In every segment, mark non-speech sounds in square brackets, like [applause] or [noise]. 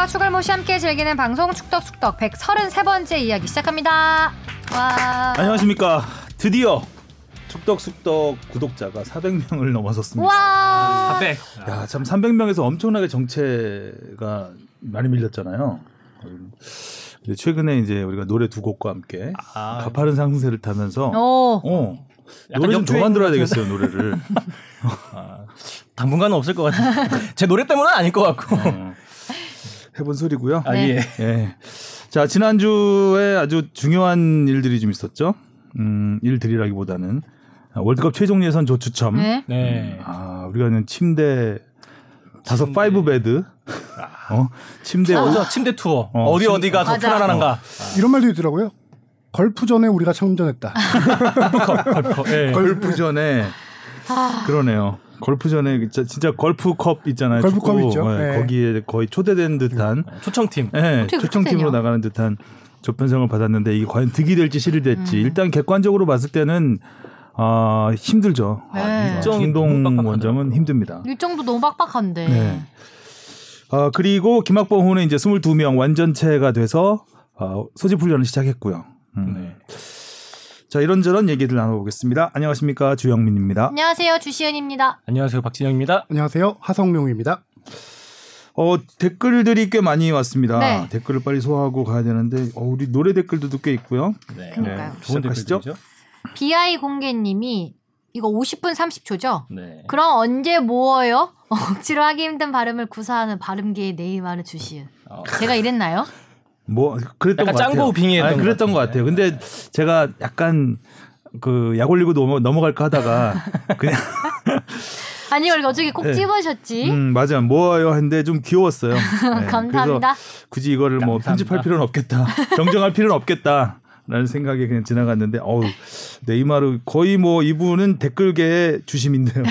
축덕과 추갈모 씨 함께 즐기는 방송 축덕숙덕 133번째 이야기 시작합니다. 와. 안녕하십니까. 드디어 축덕숙덕 구독자가 400명을 넘어섰습니다. 와. 400. 야, 참 300명에서 엄청나게 정체가 많이 밀렸잖아요. 근데 최근에 이제 우리가 노래 두 곡과 함께 아, 가파른 상승세를 타면서 오. 어, 노래 좀 더 만들어야 되겠어요, 노래를. [laughs] 아, 당분간은 없을 것 같아요. [laughs] 제 노래 때문은 아닐 것 같고. 어, 해본 소리고요. 아, 네. 예. 예. 자, 지난주에 아주 중요한 일들이 좀 있었죠. 음, 일들이라기보다는 월드컵 최종 예선 조추첨. 네. 네. 아, 우리가 있는 침대 다섯 five bed. 어? 침대 오- 그죠? 침대 투어. 어, 어, 디 침- 어디가 더. 편안한가? 이런 말도 있더라고요. 걸프 전에 우리가 참전했다. [laughs] 컵, 컵, 예. 골프전에 아. 그러네요. 골프전에 진짜, 진짜 골프컵 있잖아요. 골프컵 축구. 있죠. 예, 네. 거기에 거의 초대된 듯한 초청팀. 예, 어떻게 초청팀으로 나가는 듯한 조편성을 받았는데 이게 과연 득이 될지 실이 될지 음. 일단 객관적으로 봤을 때는 아, 힘들죠. 네. 아, 빡빡하더라고요. 원정은 힘듭니다. 일정도 너무 빡빡한데. 네. 아, 그리고 김학범 후는 이제 22명 완전체가 돼서 어, 소집 훈련을 시작했고요. 음. 네. 자, 이런저런 얘기들 나눠보겠습니다. 안녕하십니까. 주영민입니다. 안녕하세요. 주시은입니다. 안녕하세요. 박진영입니다. 안녕하세요. 하성룡입니다. 어, 댓글들이 꽤 많이 왔습니다. 네. 댓글을 빨리 소화하고 가야 되는데, 어, 우리 노래 댓글도 꽤 있고요. 네. 그러니까요. 좋은 시작하시죠? BI 공개님이 이거 50분 30초죠? 네. 그럼 언제 모어요? 억지로 하기 힘든 발음을 구사하는 발음계의 네이마르 주시은. 어, 제가 이랬나요? [laughs] 뭐, 그랬던 약간 것 같아요. 짱구 빙의했던 아니, 그랬던 것 같아요. 근데 제가 약간 그약 올리고 넘어, 넘어갈까 하다가 [laughs] 그냥 [laughs] 아니 이걸 어떻게 꼭 네. 집으셨지? 음 맞아 뭐예요 했는데 좀 귀여웠어요. [laughs] 네, 감사합니다. 굳이 이거를 뭐 감사합니다. 편집할 필요는 없겠다, 정정할 필요는 없겠다 라는 생각에 그냥 지나갔는데 어우 네이마르 거의 뭐 이분은 댓글계의 주심인데요.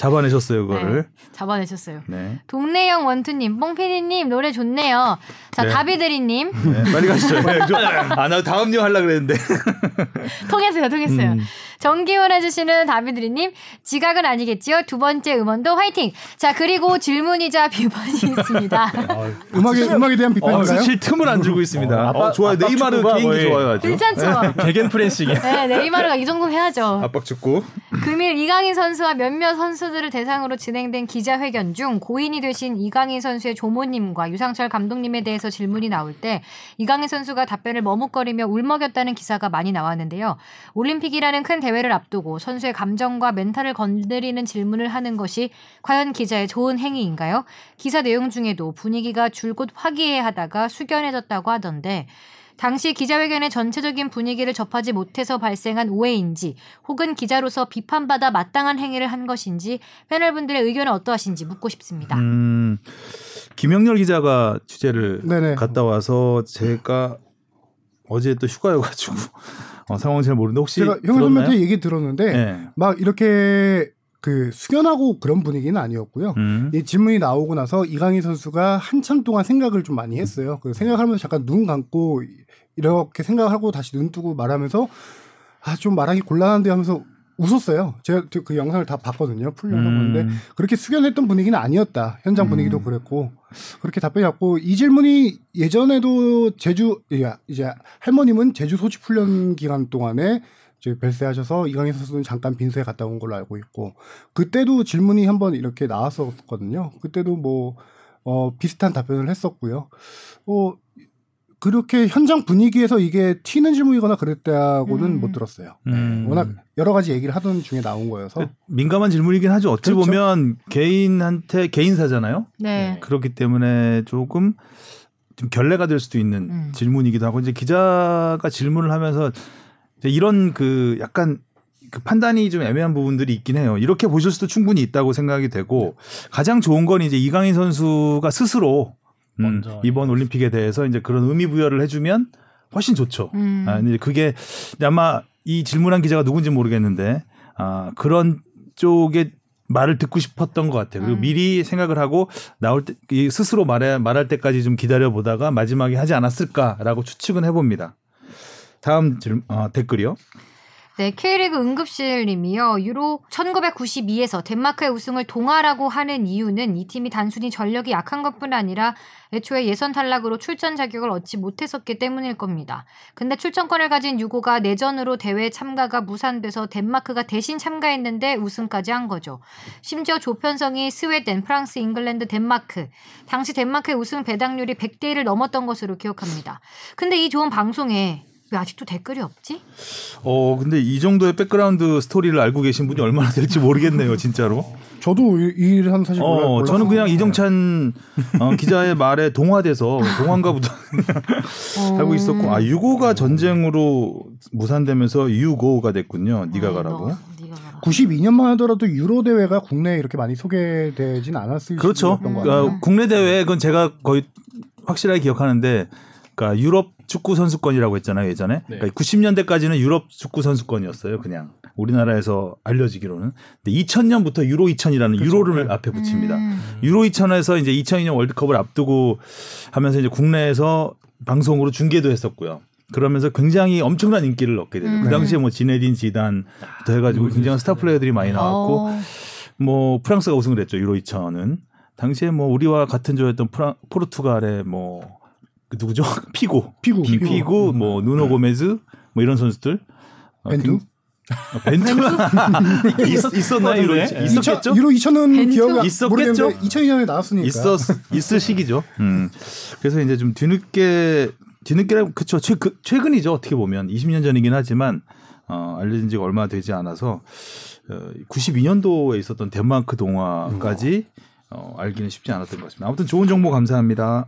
잡아내셨어요 그거를. 네, 잡아내셨어요. 네. 동네형 원투님, 뽕피디님 노래 좋네요. 자 네. 다비드리님 네, 빨리 가시죠. [laughs] 아 나 다음 new 하려 그랬는데. 통했어요, 통했어요. 음. 정기원 해주시는 다비드리님 지각은 아니겠지요. 두 번째 음원도 화이팅. 자 그리고 질문이자 비판이 있습니다. [laughs] 음악에 음악에 대한 비판인가요? 칠 틈을 안 주고 있습니다. 어, 어, 압박- 좋아요. 네이마르 개인기 좋아요 아주. 괜찮죠? 개겐 프렌시기. 네, 네이마르가 이 정도 해야죠. 압박 축구. 금일 이강인 선수와 몇몇 선수들을 대상으로 진행된 기자회견 중 고인이 되신 이강인 선수의 조모님과 유상철 감독님에 대해서 질문이 나올 때 이강인 선수가 답변을 머뭇거리며 울먹였다는 기사가 많이 나왔는데요. 올림픽이라는 큰 대회 를 앞두고 선수의 감정과 멘탈을 건드리는 질문을 하는 것이 과연 기자의 좋은 행위인가요? 기사 내용 중에도 분위기가 줄곧 화기애애하다가 숙연해졌다고 하던데 당시 기자회견의 전체적인 분위기를 접하지 못해서 발생한 오해인지 혹은 기자로서 비판받아 마땅한 행위를 한 것인지 패널분들의 의견은 어떠하신지 묻고 싶습니다. 음, 김영렬 기자가 취재를 네네. 갔다 와서 제가 어제 또 휴가여가지고 어, 상황 잘 모르는데 혹시 제가 형 들었나요? 선배한테 얘기 들었는데 네. 막 이렇게 그 숙연하고 그런 분위기는 아니었고요. 음. 이 질문이 나오고 나서 이강인 선수가 한참 동안 생각을 좀 많이 했어요. 그 생각하면서 잠깐 눈 감고 이렇게 생각하고 다시 눈 뜨고 말하면서 아 좀 말하기 곤란한데 하면서 웃었어요. 제가 그 영상을 다 봤거든요. 풀려서 음. 보는데 그렇게 숙연했던 분위기는 아니었다. 현장 분위기도 음. 그랬고 그렇게 답변이 왔고 이 질문이 예전에도 제주 예, 이제 할머님은 제주 소집 훈련 기간 동안에 이제 별세하셔서 이강인 선수는 잠깐 빈소에 갔다 온 걸로 알고 있고 그때도 질문이 한번 이렇게 나왔었거든요. 그때도 뭐 어, 비슷한 답변을 했었고요. 어, 그렇게 현장 분위기에서 이게 튀는 질문이거나 그랬다고는 음. 못 들었어요. 음. 워낙 여러 가지 얘기를 하던 중에 나온 거여서 민감한 질문이긴 하죠. 어찌 그렇죠. 보면 개인한테 개인사잖아요. 네. 그렇기 때문에 조금 좀 결례가 될 수도 있는 음. 질문이기도 하고 이제 기자가 질문을 하면서 이제 이런 그 약간 그 판단이 좀 애매한 부분들이 있긴 해요. 이렇게 보실 수도 충분히 있다고 생각이 되고 가장 좋은 건 이제 이강인 선수가 스스로 음, 먼저, 이번 올림픽에 대해서 이제 그런 의미 부여를 해주면 훨씬 좋죠. 음. 아, 근데 그게 아마 이 질문한 기자가 누군지 모르겠는데 아, 그런 쪽에 말을 듣고 싶었던 것 같아요. 그리고 음. 미리 생각을 하고 나올 때이 스스로 말해 말할 때까지 좀 기다려 보다가 마지막에 하지 않았을까라고 추측은 해봅니다. 다음 질, 어, 댓글이요. 네, K리그 응급실님이요. 유로 1992에서 덴마크의 우승을 동하라고 하는 이유는 이 팀이 단순히 전력이 약한 것뿐 아니라 애초에 예선 탈락으로 출전 자격을 얻지 못했었기 때문일 겁니다. 근데 출전권을 가진 유고가 내전으로 대회 참가가 무산돼서 덴마크가 대신 참가했는데 우승까지 한 거죠. 심지어 조편성이 스웨덴, 프랑스, 잉글랜드, 덴마크. 당시 덴마크의 우승 배당률이 100대 1을 넘었던 것으로 기억합니다. 근데 이 좋은 방송에 왜 아직도 댓글이 없지? 어 근데 이 정도의 백그라운드 스토리를 알고 계신 분이 얼마나 될지 모르겠네요, 진짜로. 저도 이- 이 일은 사실 몰라. 어, 저는 그냥 이정찬 어, 기자의 말에 동화돼서 동화인가보다 알고 있었고, 아 유고가 전쟁으로 무산되면서 유고가 됐군요. 네가 가라고. 너, 네가 가라. 92년만 하더라도 유로 대회가 국내에 이렇게 많이 소개되진 않았을 그렇죠. 그러니까 같아요. 국내 대회 그건 제가 거의 확실하게 기억하는데, 그러니까 유럽 축구 선수권이라고 했잖아요 예전에. 네. 그러니까 90년대까지는 유럽 축구 선수권이었어요. 그냥 우리나라에서 알려지기로는. 근데 2000년부터 유로 2000이라는 유로를 앞에 붙입니다. 음. 유로 2000에서 이제 2002년 월드컵을 앞두고 하면서 이제 국내에서 방송으로 중계도 했었고요. 그러면서 굉장히 엄청난 인기를 얻게 되죠. 음. 그 당시에 뭐 지네딘 지단부터 해가지고 굉장한 스타 플레이어들이 많이 나왔고 어. 뭐 프랑스가 우승을 했죠 유로 2000은 당시에 뭐 우리와 같은 조였던 프랑, 포르투갈의 뭐 그 누구죠 [laughs] 피고 피구, 피- 피고 뭐 누노 고메즈 뭐 이런 선수들 어, 벤투? 굉- 어, 벤투 있었, 있었나요 2000? 있었겠죠 유로 2000은 벤투? 기억이 있었겠죠? 모르겠는데 2002년에 나왔으니까. 있었 있을 시기죠. 음. 그래서 이제 좀 뒤늦게 뒤늦게라고 그쵸 최, 그, 최근이죠 어떻게 보면 20년 전이긴 하지만 어, 알려진 지가 얼마 되지 않아서 어, 92년도에 있었던 덴마크 동화까지 어, 알기는 쉽지 않았던 것 같습니다. 아무튼 좋은 정보 감사합니다.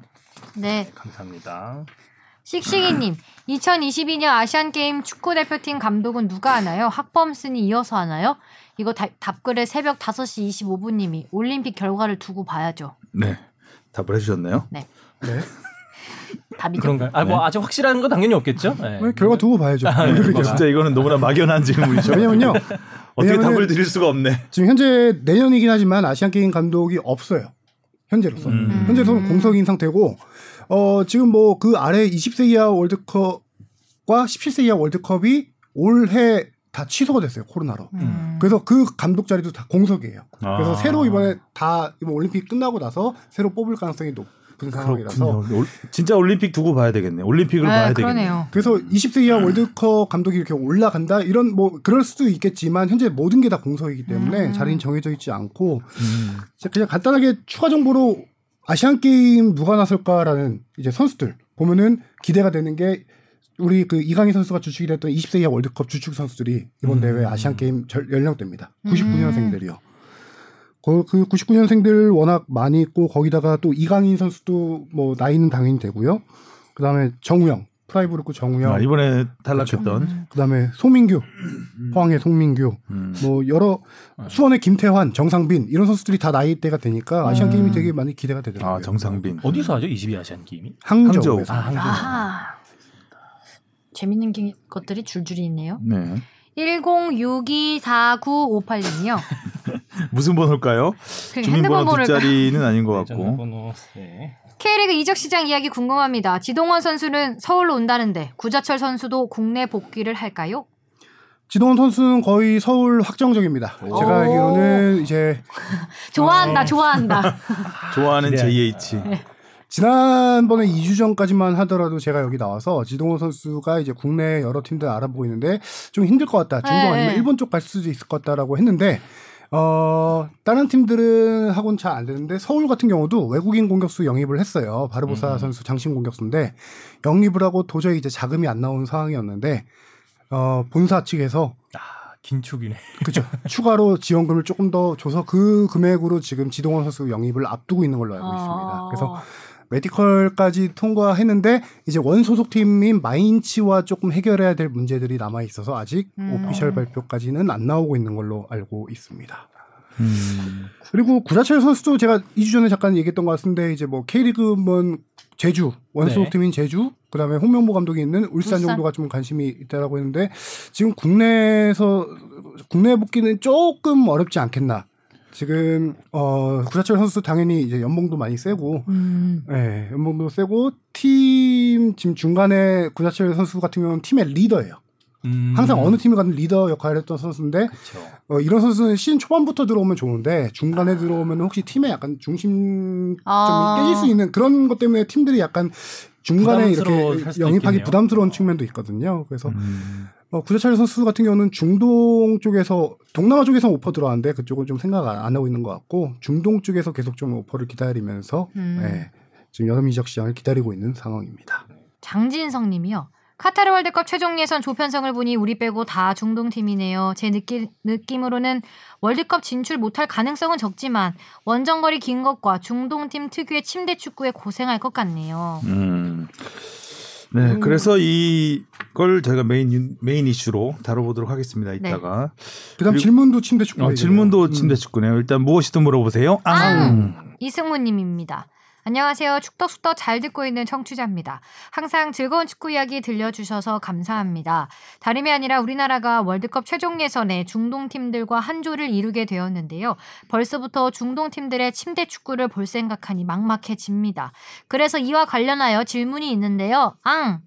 네. 감사합니다. 씩씩이님, 2022년 아시안 게임 축구 대표팀 감독은 누가 하나요? 학범슨이 이어서 하나요? 이거 다- 답글에 새벽 5시 25분님이 올림픽 결과를 두고 봐야죠. 네, 답을 해주셨네요. 네. [laughs] 답이죠. 그런가요? 아, 뭐 아직 확실한 건 당연히 없겠죠. 네. 왜 결과 두고 봐야죠. 어, [laughs] 진짜 이거는 너무나 막연한 질문이죠. 왜냐면요. [laughs] 어떻게 답을 드릴 수가 없네. 지금 현재 내년이긴 하지만 아시안 게임 감독이 없어요. 현재로서. 음. 현재로서는 공석인 상태고 어 지금 뭐 그 아래 20세 이하 월드컵과 17세 이하 월드컵이 올해 다 취소가 됐어요 코로나로. 음. 그래서 그 감독 자리도 다 공석이에요. 그래서 아. 새로 이번에 다 이번 올림픽 끝나고 나서 새로 뽑을 가능성이 높은 상황이라서 그렇군요. 올- 진짜 올림픽 두고 봐야 되겠네. 올림픽을 봐야 네, 되겠네. 그러네요. 그래서 20세 이하 월드컵 감독이 이렇게 올라간다 이런 뭐 그럴 수도 있겠지만 현재 모든 게 다 공석이기 때문에 음. 자리는 정해져 있지 않고 음. 자, 그냥 간단하게 추가 정보로 아시안 게임 누가 나설까라는 이제 선수들 보면은 기대가 되는 게 우리 그 이강인 선수가 주축이 됐던 20세 이하 월드컵 주축 선수들이 이번 음. 대회 아시안 게임 연령대입니다. 음. 99년생들이요. 그, 그 99년생들 워낙 많이 있고 거기다가 또 이강인 선수도 뭐 나이는 당연히 되고요. 그다음에 정우영 프라이부르크 정우영 아, 이번에 탈락했던 음. 그다음에 송민규 포항의 송민규 음. 뭐 여러 수원의 김태환 정상빈 이런 선수들이 다 나이대가 되니까 아시안 게임이 되게 많이 기대가 되더라고요. 아 정상빈. 어디서 하죠? 22 아시안 게임이? 항저우에서 아, 항저우. 아하. 재밌는 게- 것들이 줄줄이 있네요. 네. 10624958님이요. [laughs] 무슨 번호일까요? 그 주민번호 뒷자리는 아닌 것 같고. 네. K리그 이적 시장 이야기 궁금합니다. 지동원 선수는 서울로 온다는데 구자철 선수도 국내 복귀를 할까요? 지동원 선수는 거의 서울 확정적입니다. 제가 알기로는 이제 [laughs] 좋아한다, 좋아한다. [laughs] 좋아하는 기대합니다. JH. 지난번에 2주 전까지만 하더라도 제가 여기 나와서 지동원 선수가 이제 국내 여러 팀들 알아보고 있는데 좀 힘들 것 같다. 중동 네, 아니면 네. 일본 쪽 갈 수도 있을 것 같다라고 했는데 어 다른 팀들은 하고는 잘 안 되는데 서울 같은 경우도 외국인 공격수 영입을 했어요. 바르보사 음. 선수 장신 공격수인데 영입을 하고 도저히 이제 자금이 안 나오는 상황이었는데 어 본사 측에서 아, 긴축이네. 그죠 추가로 지원금을 조금 더 줘서 그 금액으로 지금 지동원 선수 영입을 앞두고 있는 걸로 알고 있습니다. 그래서 메디컬까지 통과했는데 이제 원 소속 팀인 마인츠와 조금 해결해야 될 문제들이 남아 있어서 아직 음. 오피셜 발표까지는 안 나오고 있는 걸로 알고 있습니다. 음. 그리고 구자철 선수도 제가 2주 전에 잠깐 얘기했던 것 같은데 이제 뭐 K리그면 제주 원 소속 네. 팀인 제주 그다음에 홍명보 감독이 있는 울산, 울산. 정도가 좀 관심이 있다라고 했는데 지금 국내에서 국내 복귀는 조금 어렵지 않겠나. 지금 어 구자철 선수 당연히 이제 연봉도 많이 세고 음. 예, 연봉도 세고 팀 지금 중간에 구자철 선수 같은 경우는 팀의 리더예요. 음. 항상 어느 팀에 가든 리더 역할을 했던 선수인데 그쵸. 어, 이런 선수는 시즌 초반부터 들어오면 좋은데 중간에 들어오면 혹시 팀의 약간 중심점이 아. 깨질 수 있는 그런 것 때문에 팀들이 약간 중간에 이렇게 영입하기 있겠네요. 부담스러운 측면도 있거든요. 그래서 음. 어, 구자철 선수 같은 경우는 중동 쪽에서 동남아 쪽에서 오퍼 들어왔는데 그쪽은 좀 생각 안 하고 있는 것 같고 중동 쪽에서 계속 좀 오퍼를 기다리면서 음. 예, 지금 여름 이적 시장을 기다리고 있는 상황입니다. 장진성 님이요. 카타르 월드컵 최종 예선 조편성을 보니 우리 빼고 다 중동 팀이네요. 제 느끼, 느낌으로는 월드컵 진출 못할 가능성은 적지만 원정거리 긴 것과 중동 팀 특유의 침대 축구에 고생할 것 같네요. 음. 네, 그래서 이걸 저희가 main main 이슈로 다뤄보도록 하겠습니다. 이따가 그다음 그리고- 질문도 침대 축구. 어, 질문도 침대 축구네요. 일단 무엇이든 물어보세요. 앙. 이승무님입니다. 안녕하세요. 축덕숙덕 잘 듣고 있는 청취자입니다. 항상 즐거운 축구 이야기 들려주셔서 감사합니다. 다름이 아니라 우리나라가 월드컵 최종 예선에 중동 팀들과 한 조를 이루게 되었는데요. 벌써부터 중동 팀들의 침대 축구를 볼 생각하니 막막해집니다. 그래서 이와 관련하여 질문이 있는데요. 앙!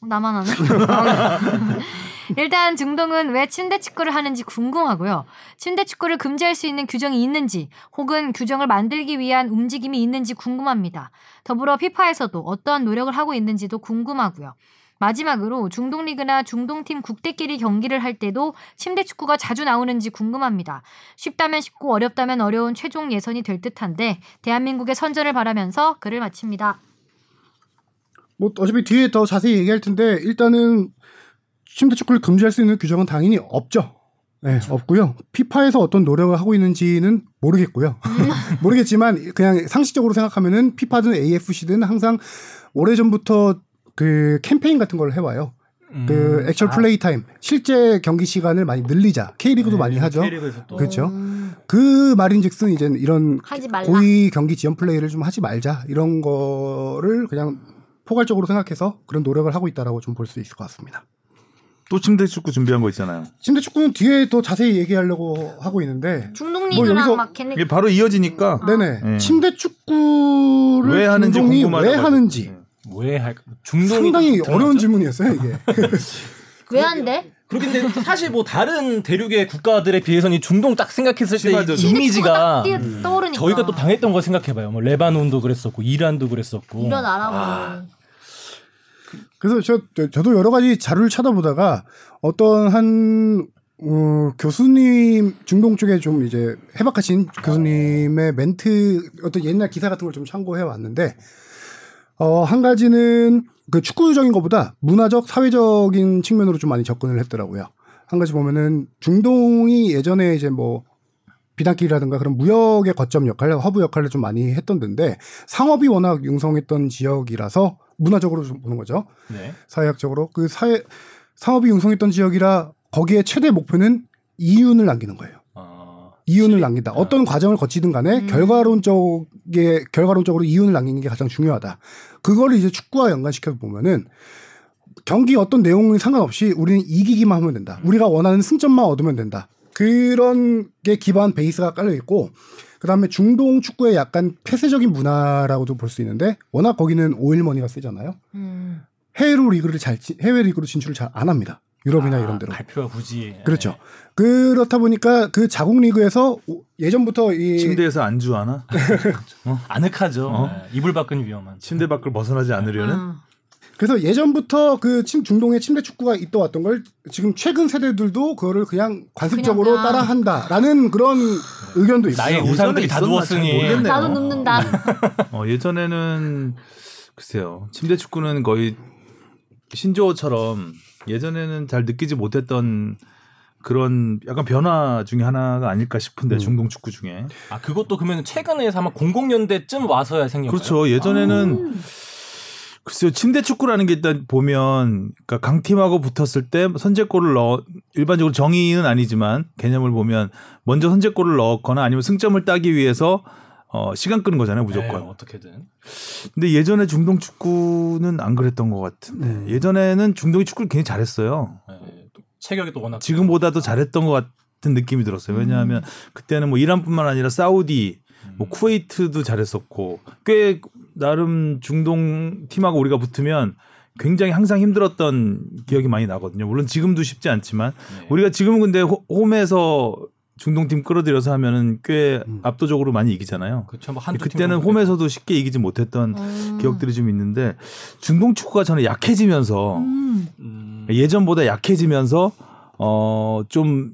나만 하네. [laughs] 일단 중동은 왜 침대 축구를 하는지 궁금하고요. 침대 축구를 금지할 수 있는 규정이 있는지 혹은 규정을 만들기 위한 움직임이 있는지 궁금합니다. 더불어 피파에서도 어떠한 노력을 하고 있는지도 궁금하고요. 마지막으로 중동 리그나 중동팀 국대끼리 경기를 할 때도 침대 축구가 자주 나오는지 궁금합니다. 쉽다면 쉽고 어렵다면 어려운 최종 예선이 될 듯한데 대한민국의 선전을 바라면서 글을 마칩니다. 뭐 어차피 뒤에 더 자세히 얘기할 텐데 일단은 침대 축구를 금지할 수 있는 규정은 당연히 없죠. 네, 없고요. 피파에서 어떤 노력을 하고 있는지는 모르겠고요. [laughs] 모르겠지만 그냥 상식적으로 생각하면은 피파든 AFC든 항상 오래전부터 그 캠페인 같은 걸 해와요. 그 음. actual 아, play time, 실제 경기 시간을 많이 늘리자. K리그도 네, 많이 하죠. 그렇죠. 음, 그 말인즉슨 이제 이런. 고위 경기 지연 플레이를 좀 하지 말자 이런 거를 그냥 포괄적으로 생각해서 그런 노력을 하고 있다라고 좀 볼 수 있을 것 같습니다. 또 침대 축구 준비한 거 있잖아요. 침대 축구는 뒤에 더 자세히 얘기하려고 하고 있는데 중동 뭐 리그랑 여기서 막 걔네 이게 바로 이어지니까 네네 네. 침대 축구를 왜 하는지 중동이 궁금하다. 왜 하는지 왜 할까? 중동이 상당히 좀 어려운? 질문이었어요 이게. [laughs] 왜안 돼? 그렇긴 한데 사실 뭐 다른 대륙의 국가들에 비해서는 이 중동 딱 생각했을 때 심하죠. 이 이미지가 뛰어- 떠오르니까 저희가 또 당했던 거 생각해봐요. 뭐 레바논도 그랬었고 이란도 그랬었고. 이런 나라고 그래서 저, 저 저도 여러 가지 자료를 찾아보다가 어떤 한 어, 교수님 중동 쪽에 좀 이제 해박하신 교수님의 멘트 어떤 옛날 기사 같은 걸 좀 참고해 왔는데 어, 한 가지는 그 축구적인 것보다 문화적 사회적인 측면으로 좀 많이 접근을 했더라고요. 한 가지 보면은 중동이 예전에 이제 뭐 비단길이라든가 그런 무역의 거점 역할, 허브 역할을 좀 많이 했던 데인데 상업이 워낙 융성했던 지역이라서 문화적으로 좀 보는 거죠. 네. 사회학적으로 그 사회 상업이 융성했던 지역이라 거기에 최대 목표는 이윤을 남기는 거예요. 어, 이윤을 남긴다. 어떤 과정을 거치든 간에 음. 결과론적에 결과론적으로 이윤을 남기는 게 가장 중요하다. 그거를 이제 축구와 연관시켜 보면은 경기 어떤 내용이 상관없이 우리는 이기기만 하면 된다. 우리가 원하는 승점만 얻으면 된다. 그런 게 기반 베이스가 깔려 있고 그다음에 중동 축구의 약간 폐쇄적인 문화라고도 볼 수 있는데 워낙 거기는 오일머니가 세잖아요. 음. 해외로 리그를 잘 치- 해외 리그로 진출을 잘 안 합니다. 유럽이나 아, 이런 데로. 갈 필요가 굳이. 그렇죠. 그렇다 보니까 그 자국 리그에서 오- 예전부터 이 침대에서 안주하나? 네. [laughs] 아늑하죠. 어? 네. 이불 밖은 위험한. 침대 밖을 벗어나지 않으려는? 음. 그래서 예전부터 그 침, 중동에 침대 축구가 있다 왔던 걸 지금 최근 세대들도 그거를 그냥 관습적으로 그냥, 아. 따라한다라는 그런 의견도 있어요. 나의 우상들이 다 누웠으니. 나도 눕는다. [laughs] 어, 예전에는 글쎄요. 침대 축구는 거의 신조어처럼 예전에는 잘 느끼지 못했던 그런 약간 변화 중에 하나가 아닐까 싶은데 음. 중동 축구 중에. 아 그것도 그러면 최근에 아마 00년대쯤 와서야 거예요. 그렇죠. 예전에는 글쎄요. 침대 축구라는 게 일단 보면 그러니까 강팀하고 붙었을 때 선제골을 넣어 일반적으로 정의는 아니지만 개념을 보면 먼저 선제골을 넣거나 아니면 승점을 따기 위해서 어, 시간 끄는 거잖아요, 무조건. 네, 어떻게든. 근데 예전에 중동 축구는 안 그랬던 것 같은데 음. 예전에는 중동이 축구를 굉장히 잘했어요. 네, 또 체격이 또 워낙 지금보다도 잘했던 것 같은 느낌이 들었어요. 왜냐하면 그때는 뭐 이란뿐만 아니라 사우디, 뭐 음. 쿠웨이트도 잘했었고 꽤 나름 중동 팀하고 우리가 붙으면 굉장히 항상 힘들었던 기억이 많이 나거든요. 물론 지금도 쉽지 않지만 네. 우리가 지금은 근데 호- 홈에서 중동팀 끌어들여서 하면은 꽤 음. 압도적으로 많이 이기잖아요. 그렇죠. 뭐 그때는 홈에서도 쉽게 이기지 못했던 음. 기억들이 좀 있는데 중동 축구가 저는 약해지면서 음. 음, 예전보다 약해지면서 어좀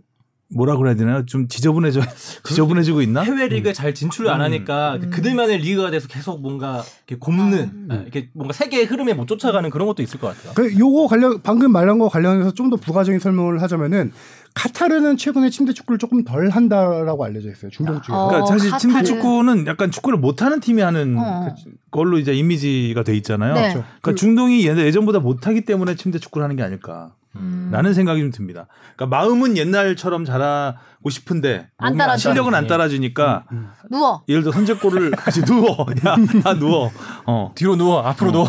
뭐라 그래야 되나요? 좀 지저분해져 [laughs] 지저분해지고 있나? 해외 리그에 잘 진출을 안 하니까 음. 그들만의 리그가 돼서 계속 뭔가 이렇게 굼는 아, 아, 이렇게 뭔가 세계의 흐름에 못 쫓아가는 그런 것도 있을 것 같아요. 그 요거 관련 방금 말한 거 관련해서 좀 더 부가적인 설명을 하자면은 카타르는 최근에 침대 축구를 조금 덜 한다라고 알려져 있어요. 중동 쪽에. 어. 그러니까 사실 침대 카타르. 축구는 약간 축구를 못 하는 팀이 하는 어. 걸로 이제 이미지가 돼 있잖아요. 네. 그렇죠. 그러니까 중동이 얘네 예전보다 못 하기 때문에 침대 축구를 하는 게 아닐까. 음. 라는 생각이 좀 듭니다. 그러니까 마음은 옛날처럼 잘하고 싶은데 안. 실력은 안 따라주니까 누워. 예를 들어 선제골을 [laughs] 같이 누워. 야 다 누워. 어. 뒤로 누워 앞으로 누워.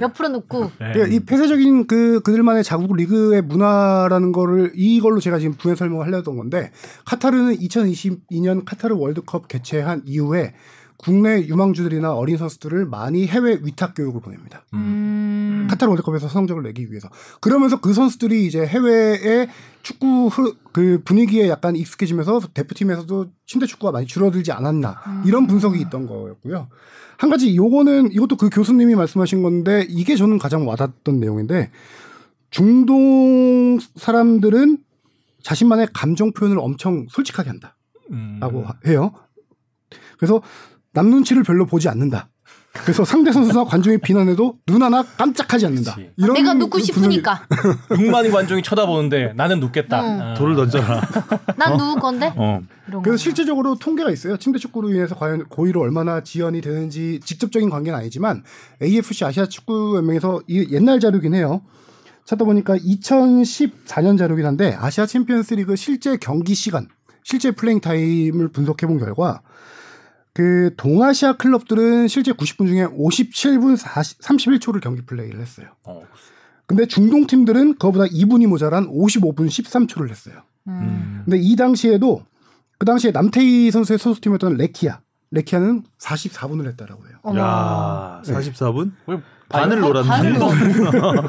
옆으로 눕고. 그러니까 이 폐쇄적인 그 그들만의 자국 리그의 문화라는 거를 이걸로 제가 지금 부연 설명을 하려던 건데 카타르는 2022년 카타르 월드컵 개최한 이후에 국내 유망주들이나 어린 선수들을 많이 해외 위탁 교육을 보냅니다. 음. 카타르 월드컵에서 성적을 내기 위해서. 그러면서 그 선수들이 이제 해외의 축구 흐- 그 분위기에 약간 익숙해지면서 대표팀에서도 침대 축구가 많이 줄어들지 않았나 이런 분석이 있던 거였고요. 한 가지 요거는 이것도 그 교수님이 말씀하신 건데 이게 저는 가장 와닿았던 내용인데 중동 사람들은 자신만의 감정 표현을 엄청 솔직하게 한다라고 음. 해요. 그래서 남 눈치를 별로 보지 않는다. 그래서 상대 선수나 관중이 비난해도 눈 하나 깜짝하지 않는다. 그치. 이런 내가 눕고 싶으니까 [laughs] 6만의 관중이 쳐다보는데 나는 눕겠다. 응. 아. 돌을 던져라. 난 누울 건데 어. 그래서 거. 실제적으로 통계가 있어요. 침대 축구로 인해서 과연 고의로 얼마나 지연이 되는지 직접적인 관계는 아니지만 AFC 아시아 축구 연맹에서 이 옛날 자료긴 해요. 찾다 보니까 2014년 자료긴 한데 아시아 챔피언스 리그 실제 경기 시간, 실제 playing time을 분석해 본 결과 그 동아시아 클럽들은 실제 90분 중에 57분 40, 31초를 경기 플레이를 했어요. 어. 근데 중동 팀들은 그거보다 2분이 모자란 55분 13초를 했어요. 음. 근데 이 당시에도 그 당시에 남태희 선수의 소속팀이었던 레퀴야, 레퀴야는 44분을 했다라고 해요. 야, 44분? 왜 반을 [laughs] 반- 반을 놀았는데.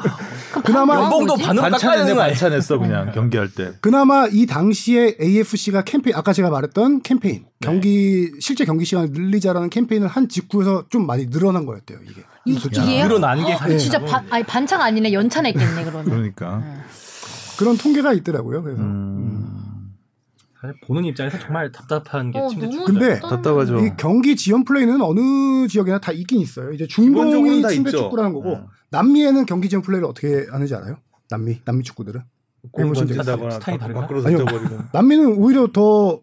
그나마 연봉도 뭐지? 반으로 반타작했네? 반타작했어 그냥 경기할 때. 그나마 이 당시에 AFC가 캠페인 아까 제가 말했던 캠페인 경기 실제 경기 시간을 늘리자라는 캠페인을 한 직후에서 좀 많이 늘어난 거였대요 이게. 이, 이게요? 늘어난 게 어, 진짜 반, 아니 반찬 아니네 연찬했겠네 그러면. 그러니까. 그런 통계가 있더라고요. 그래서 음. 보는 입장에서 정말 답답한 게 어, 침대 축구. 근데 답답하죠. 이 경기 지연 플레이는 어느 지역이나 다 있긴 있어요. 이제 중동이 다 침대 있죠. 축구라는 거고 네. 남미에는 경기 지연 플레이를 어떻게 하는지 알아요? 남미 남미 축구들은 골 해보신 적 던진다거나 스타일이 밖- 다른가? 아니요. [laughs] 남미는 오히려 더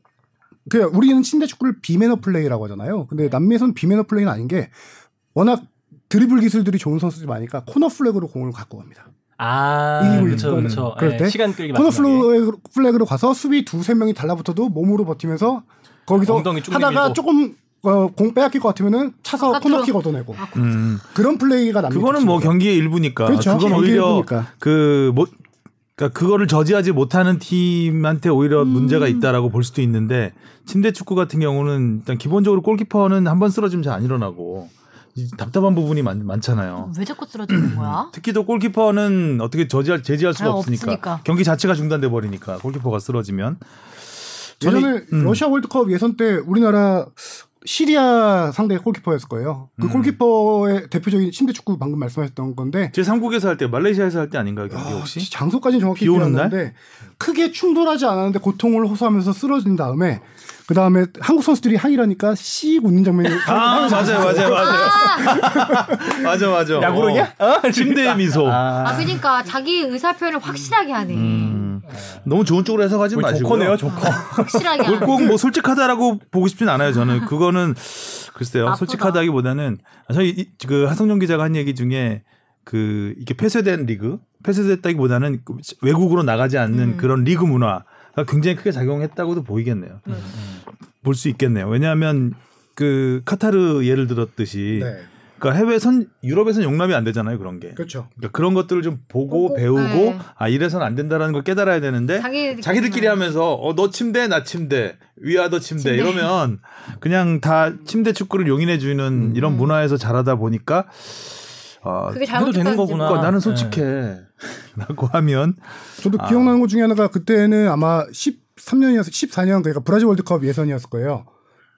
그냥 우리는 침대 축구를 비매너 플레이라고 하잖아요. 근데 남미에서는 비매너 플레이는 아닌 게 워낙 드리블 기술들이 좋은 선수들이 많으니까 corner flag로 공을 갖고 갑니다. 아, 이기고 그렇죠, 있거든. 그렇죠. 그럴 예, 때 시간 끌기 corner. flag로, flag로 가서 수비 두세 명이 달라붙어도 몸으로 버티면서 거기서 하다가 내밀고. 조금 어, 공 빼앗길 것 같으면은 차서. 코너킥 얻어내고 음. 그런 플레이가 남미 그거는 뭐. 경기의 일부니까. 그렇죠. 그건 오히려 일부니까. 그 뭐, 그러니까 그거를 저지하지 못하는 팀한테 오히려 문제가 있다라고 볼 수도 있는데 침대 축구 같은 경우는 일단 기본적으로 골키퍼는 한 번 쓰러지면 잘 안 일어나고 이 답답한 부분이 많, 많잖아요. 왜 자꾸 쓰러지는 거야? [clears throat] 특히 또 골키퍼는 어떻게 저지할 제지할 수가 아, 없으니까. 없으니까. 경기 자체가 중단돼 버리니까 골키퍼가 쓰러지면 저는 예전에 음. 러시아 월드컵 예선 때 우리나라 시리아 상대 골키퍼였을 거예요. 그 음. 골키퍼의 대표적인 침대 축구 방금 말씀하셨던 건데 제 3국에서 할 때 말레이시아에서 할 때 아닌가요 경기 아, 혹시? 장소까지는 정확히 나는데 크게 충돌하지 않았는데 고통을 호소하면서 쓰러진 다음에 그 다음에 한국 선수들이 항의하니까 씩 웃는 장면이 아 맞아요 맞아요 맞아요 [laughs] 맞아 맞아 야구르냐? 어. 침대의 미소 아 그러니까 자기 의사 표현을 확실하게 하네. 음. 너무 좋은 쪽으로 해석하지 마시고 조커네요, 조커. 확실하게 하네. 꼭뭐 솔직하다라고 보고 싶진 않아요 저는 그거는 글쎄요 나쁘다. 솔직하다기보다는 저희 이- 그 하성룡 기자가 한 얘기 중에 그 이게 폐쇄된 리그 폐쇄됐다기보다는 그 외국으로 나가지 않는 음. 그런 리그 문화가 굉장히 크게 작용했다고도 보이겠네요 음. 볼수 있겠네요 왜냐하면 그 카타르 예를 들었듯이 네, 그러니까 해외 선 유럽에서는 용납이 안 되잖아요 그런 게 그렇죠. 그러니까 그런 것들을 좀 보고, 보고, 배우고 네. 아 이래서는 안 된다라는 걸 깨달아야 되는데 자기들끼리만. 자기들끼리 하면서 어 너 침대 나 침대 위아더 침대, 침대. 이러면 그냥 다 침대 축구를 용인해 주는 이런 문화에서 자라다 보니까 아, 그게 해도 되는 거구나. 그러니까 나는 네. [laughs] 솔직해라고 하면 저도 아. 기억나는 것 중에 하나가 그때는 아마 13년이었어 14년 그러니까 브라질 월드컵 예선이었을 거예요.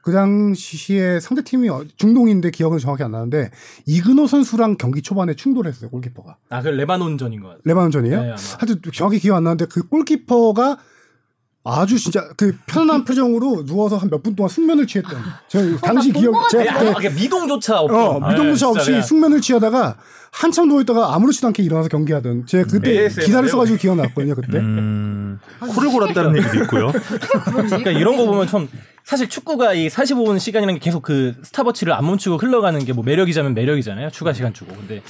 그 당시에 상대 팀이 어- 중동인데 기억은 정확히 안 나는데 이근호 선수랑 경기 초반에 충돌했어요 골키퍼가 아, 그 레바논전인 것 같아요. 레바논전이에요. 네. 하여튼 정확히 기억 안 나는데 그 골키퍼가 아주 진짜 그 편안한 표정으로 누워서 한 몇 분 동안 숙면을 취했던. 제가 당시 기억 제가 아니, 그때 아니, 그러니까 미동조차 없고. 어, 미동조차 네, 없이 진짜 숙면을 취하다가 한참 누워있다가 아무렇지도 않게 일어나서 경기하던. 제가 그때 ASMR 기사를 예요? 써가지고 기억났거든요 그때. 음, 코를 골았다는 얘기도 있고요. [laughs] 그러니까 이런 거 보면 참 사실 축구가 이 45분 시간이라는 게 계속 그 스타버치를 안 멈추고 흘러가는 게 뭐 매력이자면 매력이잖아요. 추가 시간 주고. 근데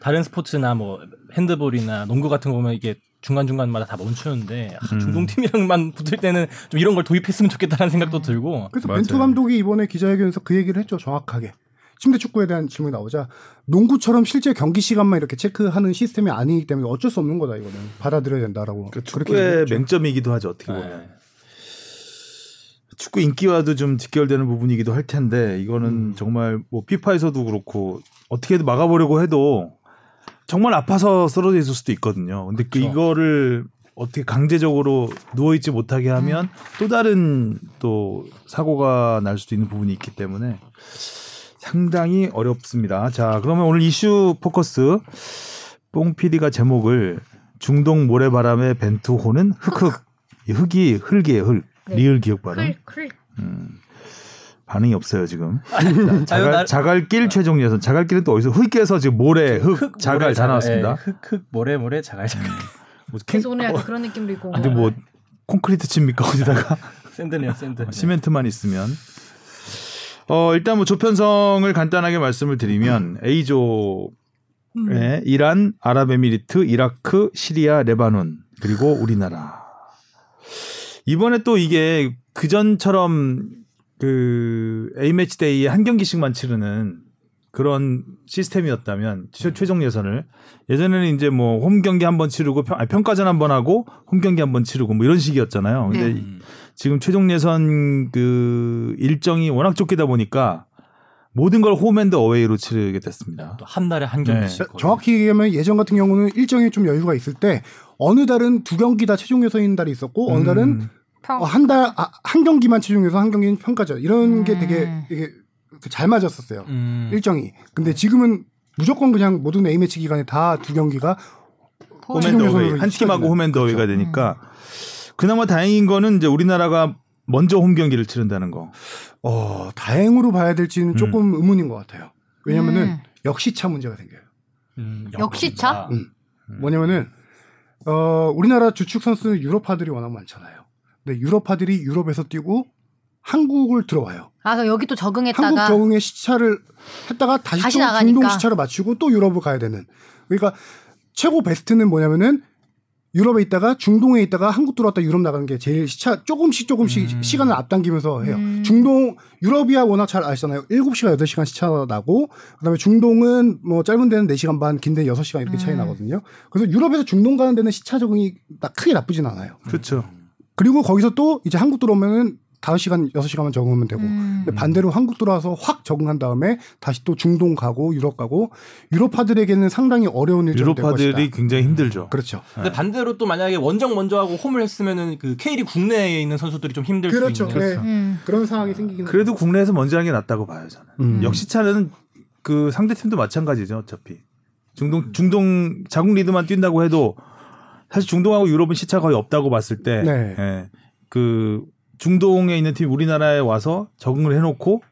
다른 스포츠나 뭐 핸드볼이나 농구 같은 거 보면 이게 중간중간마다 다 멈추는데 아, 중동팀이랑만 [laughs] 붙을 때는 좀 이런 걸 도입했으면 좋겠다는 생각도 들고 그래서 맞아요. 벤투 감독이 이번에 기자회견에서 그 얘기를 했죠 정확하게 침대 축구에 대한 질문이 나오자 농구처럼 실제 경기 시간만 이렇게 체크하는 시스템이 아니기 때문에 어쩔 수 없는 거다 이거는 받아들여야 된다라고 그 그렇게 축구의. 맹점이기도 하죠 어떻게 보면. 네. 축구 인기와도 좀 직결되는 부분이기도 할 텐데 이거는 음. 정말 뭐 피파에서도 그렇고 어떻게든 막아보려고 해도 정말 아파서 쓰러져 있을 수도 있거든요. 근데 그 그렇죠. 이거를 어떻게 강제적으로 누워 있지 못하게 하면 또 다른 또 사고가 날 수도 있는 부분이 있기 때문에 상당히 어렵습니다. 자, 그러면 오늘 이슈 포커스 뽕 PD가 제목을 중동 모래바람의 벤투호는 흑흑 이 흑이 흙이에요 흙 네. 리을 기억 발음 클, 클. 반응이 없어요 지금. [laughs] 자, 자갈, 나- 자갈길 최종 예선 자갈길은 또 어디서 흙에서 지금 모래 흙, 자갈 모래, 다 나왔습니다. 예, 흙, 흙, 모래, 모래, 자갈, 자갈. 뭐 캥- 그래서 오늘 약간 그런 느낌도 있고. 근데 뭐 콘크리트 칩니까 어디다가? [laughs] sand네요, sand. 시멘트만 있으면. 어 일단 뭐 조편성을 간단하게 말씀을 드리면 A조 에 이란, 아랍에미리트, 이라크, 시리아, 레바논 그리고 우리나라 이번에 또 이게 그전처럼 그 A 매치 데이에 한 경기씩만 치르는 그런 시스템이었다면 최- 최종 예선을 예전에는 이제 뭐 홈 경기 한 번 치르고 평, 아니, 평가전 한 번 하고 홈 경기 한 번 치르고 뭐 이런 식이었잖아요. 근데 네. 지금 최종 예선 그 일정이 워낙 쫓기다 보니까 모든 걸 홈앤드 어웨이로 치르게 됐습니다. 또한 달에 한 네. 경기씩. 거의. 정확히 얘기하면 예전 같은 경우는 일정이 좀 여유가 있을 때 어느 달은 두 경기 다 최종 예선인 달이 있었고 어느 달은 음. 평. 어, 한 달, 아, 한 경기만 예선, 한 경기는 평가전. 이런 게 음. 되게, 되게 잘 맞았었어요. 음. 일정이. 근데 지금은 무조건 그냥 모든 A매치 기간에 다 두 경기가 예선으로 한 팀하고 어웨이가 그렇죠. 되니까 그나마 다행인 거는 이제 우리나라가 먼저 홈 경기를 치른다는 거. 어, 다행으로 봐야 될지는 조금 의문인 것 같아요. 왜냐면은 음. 역시차 문제가 생겨요. 음, 역시차? 음. 뭐냐면은 어, 우리나라 주축 선수는 유럽파들이 워낙 많잖아요. 근데 유럽파들이 유럽에서 뛰고 한국을 들어와요. 아, 그럼 여기 또 적응했다가 한국 적응의 시차를 했다가 다시, 다시 또 나가니까. 중동 시차를 맞추고 또 유럽을 가야 되는. 그러니까 최고 베스트는 뭐냐면은 유럽에 있다가 중동에 있다가 한국 들어왔다 유럽 나가는 게 제일 시차 조금씩 조금씩 음. 시간을 앞당기면서 해요. 음. 중동 유럽이야 워낙 잘 아시잖아요. 7시간 8시간 시차 나고 그다음에 중동은 뭐 짧은 데는 4시간 반, 긴 데는 6시간 이렇게 차이 음. 나거든요. 그래서 유럽에서 중동 가는 데는 시차 적응이 나- 크게 나쁘진 않아요. 그렇죠. 그리고 거기서 또 이제 한국 들어오면은 5시간, 6시간만 적응하면 되고 음. 근데 반대로 한국 들어와서 확 적응한 다음에 다시 또 중동 가고 유럽 가고 유럽파들에게는 상당히 어려운 일정이 될 것이다. 유로파들이 굉장히 힘들죠. 그렇죠. 근데 반대로 또 만약에 원정 먼저 하고 홈을 했으면은 그 K리 국내에 있는 선수들이 좀 힘들 그렇죠. 수 있는. 네. 음. 그런 상황이 생기긴 그래도 국내에서 먼저 하는 게 낫다고 봐요 저는. 음. 역시차는 그 상대 팀도 마찬가지죠 어차피. 중동 중동 자국 리드만 뛴다고 해도 사실 중동하고 유럽은 시차 거의 없다고 봤을 때, 네. 예, 그 중동에 있는 팀 우리나라에 와서 적응을 해놓고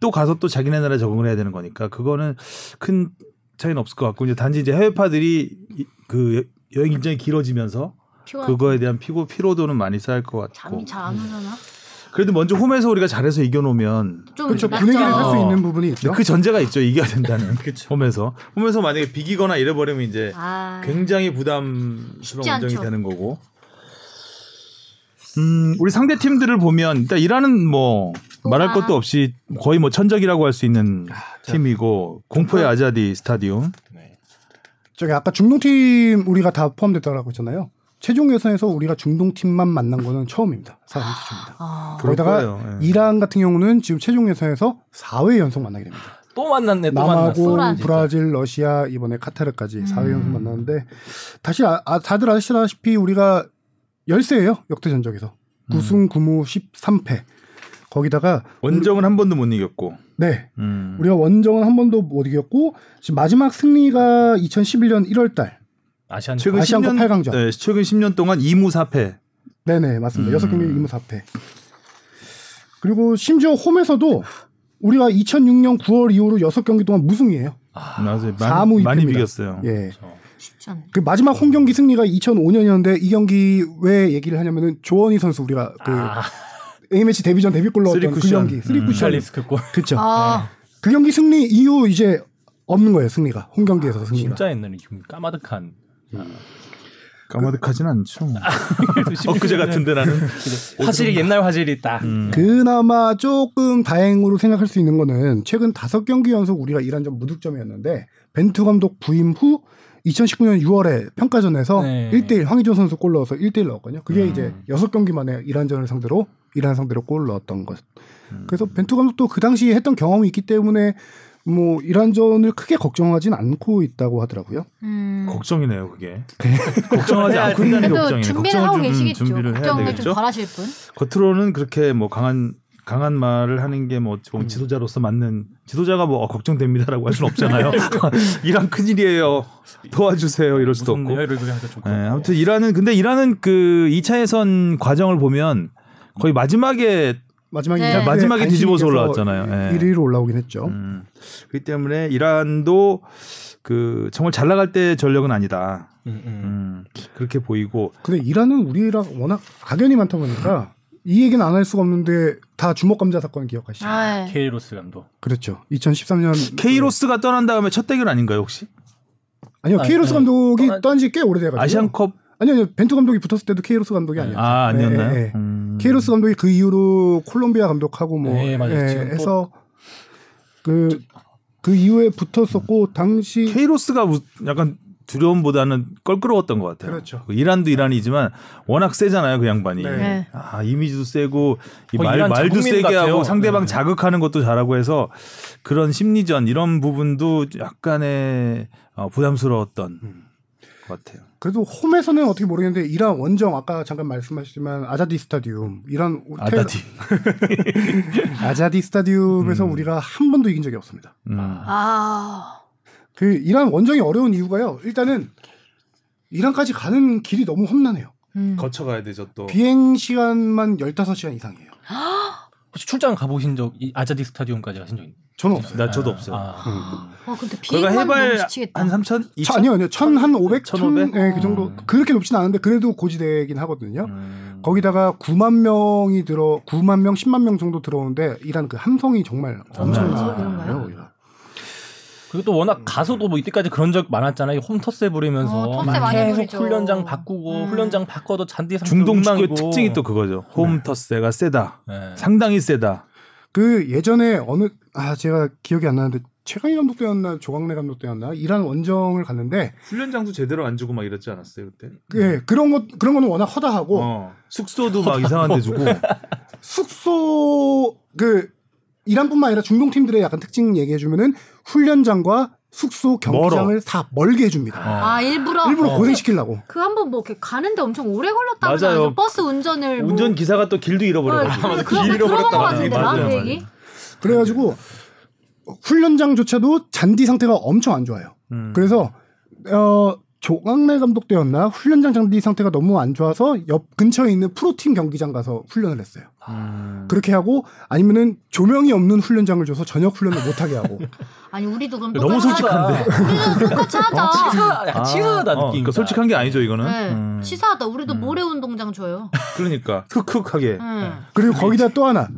또 가서 또 자기네 나라에 적응을 해야 되는 거니까 그거는 큰 차이는 없을 것 같고 이제 단지 이제 해외파들이 이- 그 여- 여행 일정이 길어지면서 피곤. 그거에 대한 피고 피로도는 많이 쌓일 것 같고 잠이 잘 안 오잖아. 그래도 먼저 홈에서 우리가 잘해서 이겨놓으면 좀 그렇죠. 분위기를 할수 어. 있는 부분이 있죠. 그 전제가 있죠 이겨야 된다는 [laughs] 홈에서 홈에서 만약에 비기거나 이래버리면 이제 아, 굉장히 부담스러운 운정이. 되는 거고. 음, 우리 상대 팀들을 보면 일단 이란은 뭐 말할 우와. 것도 없이 거의 뭐 천적이라고 할 수 있는 자. 팀이고 공포의 아자디 스타디움. 네. 저기 아까 중동팀 우리가 다 포함됐다고 했잖아요. 최종 예선에서 우리가 중동 팀만 만난 거는 처음입니다. 사상 최초입니다. 아, 거예요. 예. 이란 같은 경우는 지금 최종 예선에서 4회 연속 만나게 됩니다. 또 만났네 또. 만났어. 브라질, 러시아 이번에 카타르까지 음. 4회 연속 만났는데 다시 아, 아, 다들 아시다시피 우리가 열세예요 역대 전적에서 음. 9승 9무 13패 거기다가 원정은 한 번도 못 이겼고. 네 음. 우리가 원정은 한 번도 못 이겼고 지금 마지막 승리가 2011년 1월 달 아시안 최근 아시안컵 10년, 팔강전. 네, 최근 10년 동안 2무 4패. 네네 맞습니다 음. 여섯 경기 2무 4패 그리고 심지어 홈에서도 우리가 2006년 9월 이후로 여섯 경기 동안 무승이에요 맞아요. 사무 많이, 많이 이패입니다. 비겼어요. 예 그렇죠. 쉽지. 그 마지막 홈 경기 승리가 2005년이었는데 이 경기 왜 얘기를 하냐면은 조원희 선수 우리가 그 아, A매치 데뷔전 데뷔골 넣었던 그 쿠션. 경기 쓰리 음. 쿠션 찰리스크 골 그쵸 아, 그 경기 승리 이후 이제 없는 거예요 승리가 홈 경기에서 승리가 진짜 옛날에 좀 까마득한 까마득하진 않죠. [laughs] 엊그제 같은데 나는. 화질이 옛날 화질이 딱 음. 그나마 조금 다행으로 생각할 수 있는 거는 최근 다섯 경기 연속 우리가 이란전 무득점이었는데 벤투 감독 부임 후 2019년 6월에 평가전에서 네. 1대1 황의조 선수 골 넣어서 1대1 넣었거든요. 그게 음. 이제 여섯 경기 만에 이란전을 상대로 이란 상대로 골 넣었던 것. 음. 그래서 벤투 감독도 그 당시에 했던 경험이 있기 때문에 뭐 이란전을 크게 걱정하진 않고 있다고 하더라고요. 음. 걱정이네요, 그게. 걱정하지 않고 있는 게 그래도 걱정이네. 준비를 하고 계시겠죠. 준비를 해야 걱정을 되겠죠. 좀 덜하실 분. 겉으로는 그렇게 뭐 강한 강한 말을 하는 게 뭐 지도자로서 맞는 지도자가 뭐 어, 걱정됩니다라고 할 수는 없잖아요. [laughs] 이란 큰일이에요. 도와주세요. 이럴 수도 없고. 네. 아무튼 이란은 근데 이란은 그 2차 예선 과정을 보면 거의 마지막에 마지막에 네. 이란에 마지막에 뒤집어서 올라왔잖아요. 네. 1위로 올라오긴 했죠. 음, 그렇기 때문에 이란도 그 정말 잘 나갈 때 전력은 아니다. 음, 음. 음, 그렇게 보이고 근데 이란은 우리랑 워낙 악연이 많다 보니까 이 얘기는 안 할 수가 없는데 다 주먹 감자 사건 기억하시죠? 아, 예. 케이로스 감독 그렇죠. 2013년 [laughs] 케이로스가 떠난 다음에 첫 대결 아닌가요 혹시? 아니요 아니, 케이로스 아니, 감독이 떠난 지 꽤 오래돼가지고 아시안컵 아니요 아니요 벤투 감독이 붙었을 때도 케이로스 감독이 아니었죠. 아 아니었나요? 예, 예. 음. 케이로스 감독이 그 이후로 콜롬비아 감독하고 뭐 네, 맞아요. 예, 지금 또- 해서 그그 이후에 붙었었고 당시 케이로스가 무- 약간 두려움보다는 껄끄러웠던 것 같아요. 그렇죠. 그 이란도 이란이지만 워낙 세잖아요, 그 양반이. 네. 네. 아 이미지도 세고 이 말, 말도 세게 같아요. 하고 상대방 네. 자극하는 것도 잘하고 해서 그런 심리전 이런 부분도 약간의 어, 부담스러웠던 음. 것 같아요. 그래도 홈에서는 어떻게 모르겠는데 이란 원정 아까 잠깐 말씀하셨지만 아자디 스타디움 이란 아다디. [laughs] 아자디 스타디움에서 음. 우리가 한 번도 이긴 적이 없습니다. 음. 아, 그 이란 원정이 어려운 이유가요. 일단은 이란까지 가는 길이 너무 험난해요. 음. 거쳐가야 되죠 또. 비행 시간만 15시간 이상이에요. 혹시 출장 가보신 적 이 아자디 스타디움까지 가신 적 있나요? 저는 없어요. 나 저도 없어요. 아. 와, 근데 거기가 비행만 너무 해발 지치겠다. 한 3천? 저, 2천? 아니요, 아니요. 천한 500, 1500? 천, 네, 그 정도. 음. 그렇게 높진 않은데 그래도 고지대긴 하거든요. 음. 거기다가 9만 명이 들어 9만 명, 10만 명 정도 들어오는데 이란 그 함성이 정말. 엄청나요. 그리고 또 워낙 가서도 뭐 이때까지 그런 적 많았잖아요. 홈 텃세 부리면서 어, 막 많이 계속 부리죠. 훈련장 바꾸고 음. 훈련장 바꿔도 잔디 중동 축구의. 특징이 또 그거죠. 홈 터스가 세다. 네. 상당히 세다. 그 예전에 어느 아 제가 기억이 안 나는데 최강희 감독 때였나 조광래 감독 때였나 이란 원정을 갔는데 훈련장도 제대로 안 주고 막 이랬지 않았어요 그때? 그 예, 그런 것 그런 거는 워낙 허다하고 어, 숙소도 막 이상한 데 주고. [laughs] 숙소 그 이란뿐만 아니라 중동 팀들의 약간 특징 얘기해 주면은 훈련장과 숙소 경기장을 다 멀게 해줍니다. 어. 아, 일부러 일부러 어. 고생시키려고. 그 한번 뭐 이렇게 가는데 엄청 오래 걸렸다고 맞아요. 하죠. 버스 운전을 뭐 운전 기사가 또 길도 어, 잃어버려가지고. [laughs] 거 들어본 거 같은데 맞아요, 나그 맞아요. 얘기. 그래가지고 훈련장조차도 잔디 상태가 엄청 안 좋아요. 음. 그래서 어 조광래 감독 때였나 훈련장 잔디 상태가 너무 안 좋아서 옆 근처에 있는 프로팀 경기장 가서 훈련을 했어요. 음. 그렇게 하고 아니면은 조명이 없는 훈련장을 줘서 저녁 훈련을 못 하게 하고 [laughs] 아니 우리도 그럼 너무 솔직한데. 우리도 똑같이 하자. 치사, 약간 치사하다 어, 느낌. 그러니까 솔직한 게 아니죠 이거는. 네, 음. 치사하다. 우리도 음. 모래 운동장 줘요. [laughs] 그러니까 흑흑하게. 응. 그리고 거기다 또 하나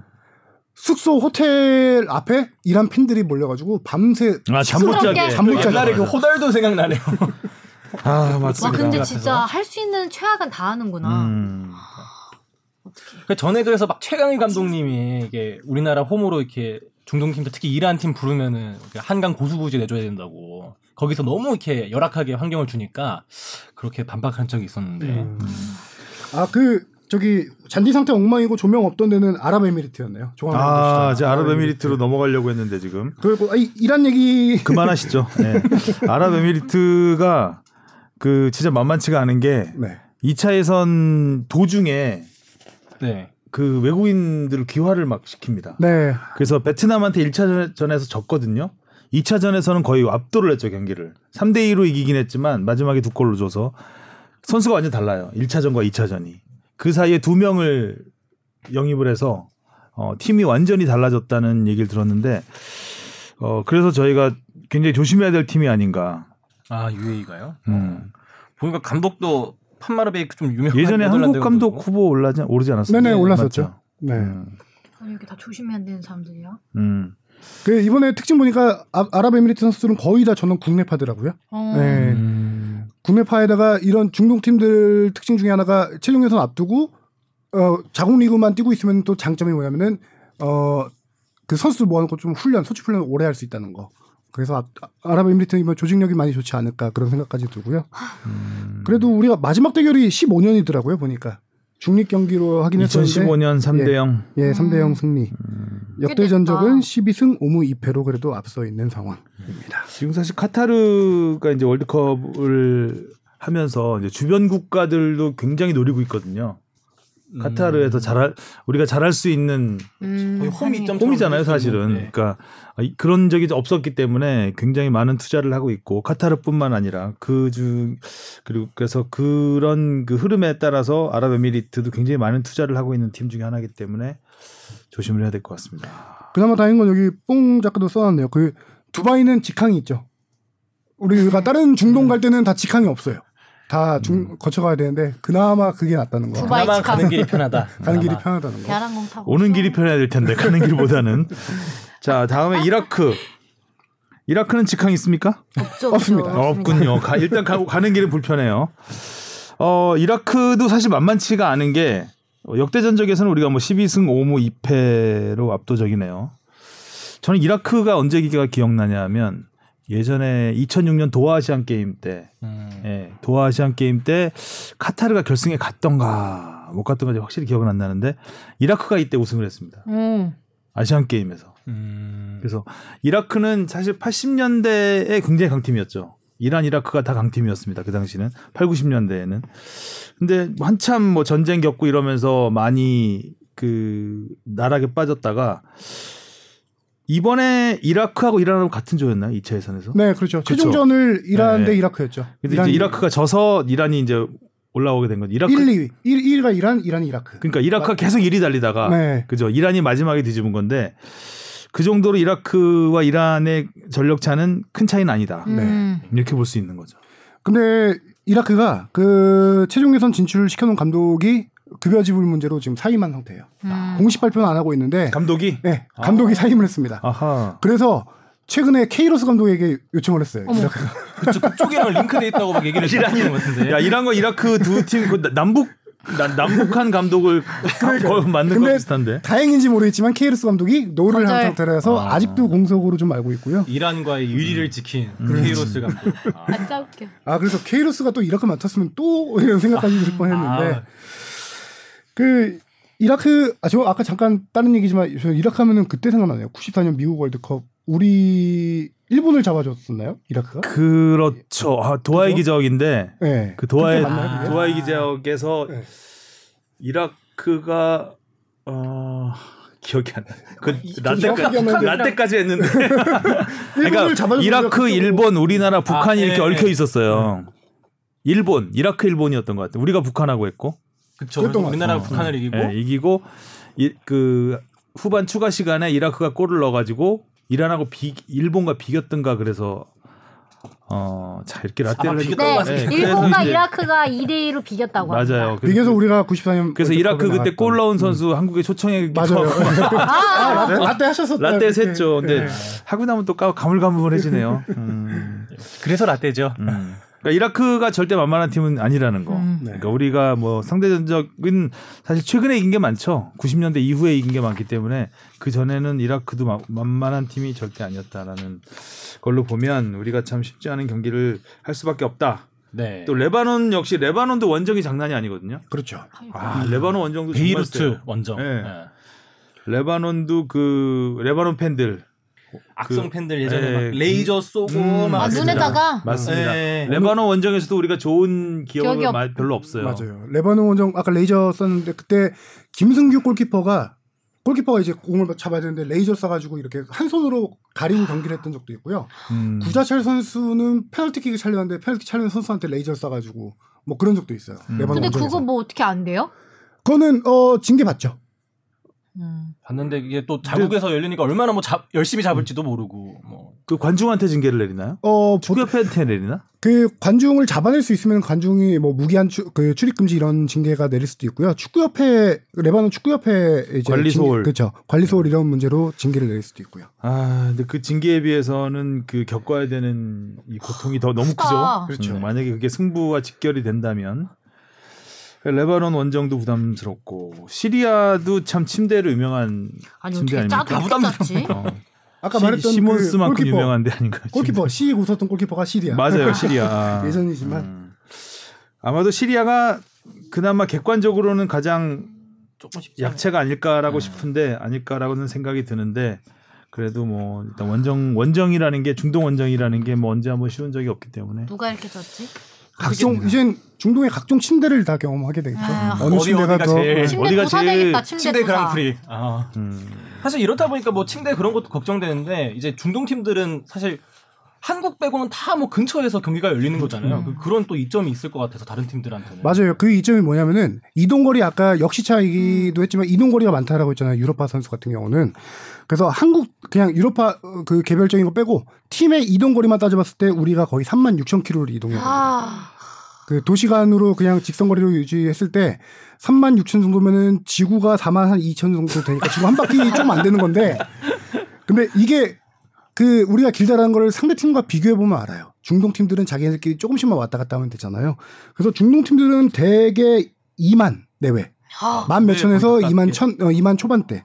숙소 호텔 앞에 이란 팬들이 몰려가지고 밤새 아 잠 못. 자게. 잠 못 자게. 옛날에 그 호달도 생각나네요. [laughs] 아와 맞습니다. 근데 같아서. 진짜 할 수 있는 최악은 다 하는구나. 음. 그 전에 그래서 막 최강희 감독님이 이게 우리나라 홈으로 이렇게 중동 팀들 특히 이란 팀 부르면은 그 한강 고수부지 내줘야 된다고 거기서 너무 이렇게 열악하게 환경을 주니까 그렇게 반박한 적이 있었는데 아그 저기 잔디 상태 엉망이고 조명 없던 데는 아랍에미리트였네요. 아, 이제 아랍에미리트로 넘어가려고 했는데 지금 그리고 아, 이- 이란 얘기 그만하시죠. 네. [laughs] 아랍에미리트가 그 진짜 만만치가 않은 게 네. 2차 예선 도중에 네. 그 외국인들 귀화를 막 시킵니다. 네. 그래서 그래서 베트남한테 1차전에서 졌거든요. 2차전에서는 거의 압도를 했죠, 경기를. 3대 2로 이기긴 했지만 마지막에 두 골로 줘서 선수가 완전 달라요. 1차전과 2차전이. 그 사이에 두 명을 영입을 해서 어, 팀이 완전히 달라졌다는 얘기를 들었는데 어, 그래서 저희가 굉장히 조심해야 될 팀이 아닌가. 아 UAE가요? 음. 보니까 감독도 판마르 베이크 좀 유명한 예전에 한국 감독. 후보 올라지 오르지 않았어요? 네네 올랐었죠. 맞죠? 네. 음. 아니, 이렇게 다 조심해야 되는 사람들이야. 음. 그 이번에 특징 보니까 아, 아랍에미리트 선수들은 거의 다 저는 국내파더라고요. 어. 네. 음. 국내파에다가 이런 중동 팀들 특징 중에 하나가 최종 예선 앞두고 어 자국 리그만 뛰고 있으면 또 장점이 뭐냐면은 어 그 선수들 모아놓고 좀 훈련 소집 훈련 오래 할 수 있다는 거. 그래서 아, 아랍에미리트는 조직력이 많이 좋지 않을까 그런 생각까지 들고요. 음. 그래도 우리가 마지막 대결이 15년이더라고요 보니까 중립 경기로 하긴 했었는데 2015년 3대 0. 예 3대 0 승리. 역대 꽤 전적은 됐다. 12승 5무 2패로 그래도 앞서 있는 상황입니다. 지금 사실 카타르가 이제 월드컵을 하면서 이제 주변 국가들도 굉장히 노리고 있거든요. 카타르에서 잘할 우리가 잘할 수 있는 음, 거의 홈 아니, 이점 홈이잖아요, 사실은. 네. 그러니까 이- 그런 적이 없었기 때문에 굉장히 많은 투자를 하고 있고 카타르뿐만 아니라 그중 그리고 그래서 그런 그 흐름에 따라서 아랍에미리트도 굉장히 많은 투자를 하고 있는 팀 중에 하나이기 때문에 조심을 해야 될 것 같습니다. 그나마 다행인 건 여기 뽕 작가도 써놨네요. 그 두바이는 직항이 있죠. 우리가 다른 중동 갈 때는 다 직항이 없어요. 다 중, 거쳐가야 되는데 그나마 그게 낫다는 거. 두바이 그나마 직항. 가는 길이 편하다. 가는 길이. 편하다는 거. 대한항공 타고 오는. 길이 편해야 될 텐데 가는 길보다는 [laughs] 자 다음에 이라크 이라크는 직항 있습니까? 없죠, 없습니다. 없죠. 없군요. 가, 일단 가, 가는 길은 불편해요. 어, 이라크도 사실 만만치가 않은 게 어, 역대 전적에서는 우리가 뭐 12승 5무 2패로 압도적이네요. 저는 이라크가 언제 기가 기억나냐면 예전에 2006년 도하 아시안 게임 때, 음. 예, 도하 아시안 게임 때 카타르가 결승에 갔던가 못 갔던가 확실히 기억은 안 나는데 이라크가 이때 우승을 했습니다. 음. 아시안 게임에서. 음. 그래서 이라크는 사실 80년대에 굉장히 강팀이었죠. 이란, 이라크가 다 강팀이었습니다. 그 당시는 8, 90년대에는. 근데 한참 뭐 전쟁 겪고 이러면서 많이 그 나락에 빠졌다가 이번에 이라크하고 이란하고 같은 조였나요? 2차 예선에서? 네, 그렇죠. 그쵸. 최종전을 이란 대 네. 이라크였죠. 근데 이제 이라크가 져서 이란이 이제 올라오게 된 거죠. 이라크 1, 2위. 1, 1위가 이란, 이란이 이라크. 그러니까 이라크가 계속 1위 달리다가 네. 그죠. 이란이 마지막에 뒤집은 건데 그 정도로 이라크와 이란의 전력 차는 큰 차이는 아니다. 음. 이렇게 볼 수 있는 거죠. 근데 이라크가 그 최종 예선 진출을 시켜놓은 감독이 급여 지불 문제로 지금 사임한 상태예요. 음. 공식 발표는 안 하고 있는데 감독이 네, 감독이 사임을 했습니다. 아하. 그래서 최근에 케이로스 감독에게 요청을 했어요. 이라크가. 그쪽 그쪽이랑 링크돼 있다고 막 얘기를 하는 것 같은데. 야 이란과 이라크 두팀그 남북 나- 남북한 감독을 거 만든 거 비슷한데. 다행인지 모르겠지만 케이로스 감독이 no를 한. 상태라서 아. 아. 직도 공석으로 좀 알고 있고요. 이란과의 의리를 지킨 케이로스 감독. 아. 안 짜 웃겨. 아 그래서 케이로스가 또 이라크 맡았으면 또 이런 생각까지 들 뻔했는데 아. 그 이라크 아 저 아까 잠깐 다른 얘기지만 저 이라크 하면은 그때 생각나네요. 94년 미국 월드컵 우리 일본을 잡아줬었나요? 이라크가? 그렇죠. 아, 도하의 그죠? 기적인데 네. 그 도하의 그게? 도하의 기적에서 네. 이라크가 어 기억이 안 나. 그 라떼까지 했는데. [laughs] 그러니까 이라크, 일본, 우리나라, 북한이 아, 이렇게 예, 얽혀 예. 있었어요. 일본, 이라크, 일본이었던 것 같아요. 우리가 북한하고 했고, 것 우리나라가. 북한을 이기고 예, 이기고 이, 그 후반 추가 시간에 이라크가 골을 넣어가지고 이란하고 비, 일본과 비겼던가 그래서 어, 자 이렇게 라떼를 비겼던 것 네. 예, 일본과 그래서 이라크가 2대 2로 비겼다고 합니다. 맞아요. 비교해서 우리가 94년 그래서 이라크 그때 골 넣은 선수 한국에 초청해 맞아요. 아, [laughs] 아, 라떼, 라떼 하셨었다. 라떼. 했죠. 근데 네. 하고 나면 또 까- 가물가물해지네요. [laughs] 음. 그래서 라떼죠. 음. 그러니까 이라크가 절대 만만한 팀은 아니라는 거. 음. 그러니까 우리가 뭐 상대 전적은 사실 최근에 이긴 게 많죠. 90년대 이후에 이긴 게 많기 때문에 그 전에는 이라크도 마- 만만한 팀이 절대 아니었다라는 걸로 보면 우리가 참 쉽지 않은 경기를 할 수밖에 없다. 네. 또 레바논 역시 레바논도 원정이 장난이 아니거든요. 그렇죠. 아 레바논 원정도 베이루트. 원정. 네. 네. 레바논도 그 레바논 팬들 악성 그- 팬들 예전에 예, 막 레이저 쏘고 음, 막 아, 맞습니다. 눈에다가 맞습니다. 네. 레바논 원정에서도 우리가 좋은 기억이 기억이 없- 마- 별로 없어요. 맞아요. 레바논 원정 아까 레이저 썼는데 그때 김승규 골키퍼가 골키퍼가 이제 공을 잡아야 되는데 레이저 쏴가지고 이렇게 한 손으로 가리고 경기를 했던 적도 있고요. 음. 구자철 선수는 페널티킥을 차려는데 페널티 차려는 선수한테 레이저 쏴가지고 뭐 그런 적도 있어요. 음. 레바논 근데 원정에서. 그거 뭐 어떻게 안 돼요? 그거는 어 징계 받죠. 음. 봤는데 이게 또 자국에서 열리니까 얼마나 뭐 잡- 열심히 잡을지도 모르고 뭐 그 관중한테 징계를 내리나요? 어, 축구협회한테 내리나? 그 관중을 잡아낼 수 있으면 관중이 뭐 무기한 추, 그 출입 금지 이런 징계가 내릴 수도 있고요. 축구협회 레바논 축구협회 이제 관리소홀. 그렇죠. 관리소홀 이런 문제로 징계를 내릴 수도 있고요. 아, 근데 그 징계에 비해서는 그 겪어야 되는 이 고통이 더 너무 크다. 크죠. 그렇죠. 음, 만약에 그게 승부와 직결이 된다면 레바논 원정도 부담스럽고 시리아도 참 침대로 유명한 아니 침대 어떻게 짜도 아닙니까? 이렇게 짰지? 어. 아까 시- 말했던 시몬스만큼 그 골키퍼, 유명한데 아닌가. 골키퍼 시 웃었던 골키퍼가 시리아. 맞아요, [laughs] 시리아. 예전이지만 음. 아마도 시리아가 그나마 객관적으로는 가장 조금 쉽지 약체가 아닐까라고 음. 싶은데 아닐까라고는 생각이 드는데 그래도 뭐 일단 원정 원정이라는 게 중동 원정이라는 게 뭐 언제 한번 쉬운 적이 없기 때문에 누가 이렇게 짰지? 각종 이젠 중동의 각종 침대를 다 경험하게 되겠죠. 아, 어느 어디 침대가 어디가 더 제일- 침대 어디가 제일 되겠다. 침대, 침대. 그랑프리. 아. 음. 사실 이렇다 보니까 뭐 침대 그런 것도 걱정되는데 이제 중동 팀들은 사실 한국 빼고는 다 뭐 근처에서 경기가 열리는 거잖아요. 그- 그런 또 이점이 있을 것 같아서 다른 팀들한테는. 맞아요. 그 이점이 뭐냐면은 이동거리 아까 역시차이기도 했지만 이동거리가 많다라고 했잖아요. 유로파 선수 같은 경우는 그래서 한국 그냥 유로파 어, 그 개별적인 거 빼고 팀의 이동거리만 따져봤을 때 우리가 거의 3만 6천 킬로를 이동해요. 아, 그 도시간으로 그냥 직선거리로 유지했을 때 3만 6천 정도면은 지구가 4만 한 2천 정도 되니까 지구 한 바퀴 좀 안 되는 건데 근데 이게 그 우리가 길다라는 걸 상대 팀과 비교해 보면 알아요. 중동 팀들은 자기네들끼리 조금씩만 왔다 갔다 하면 되잖아요. 그래서 중동 팀들은 대개 2만 내외, 아. 만 몇천에서 거의 2만 천, 어, 2만 초반대.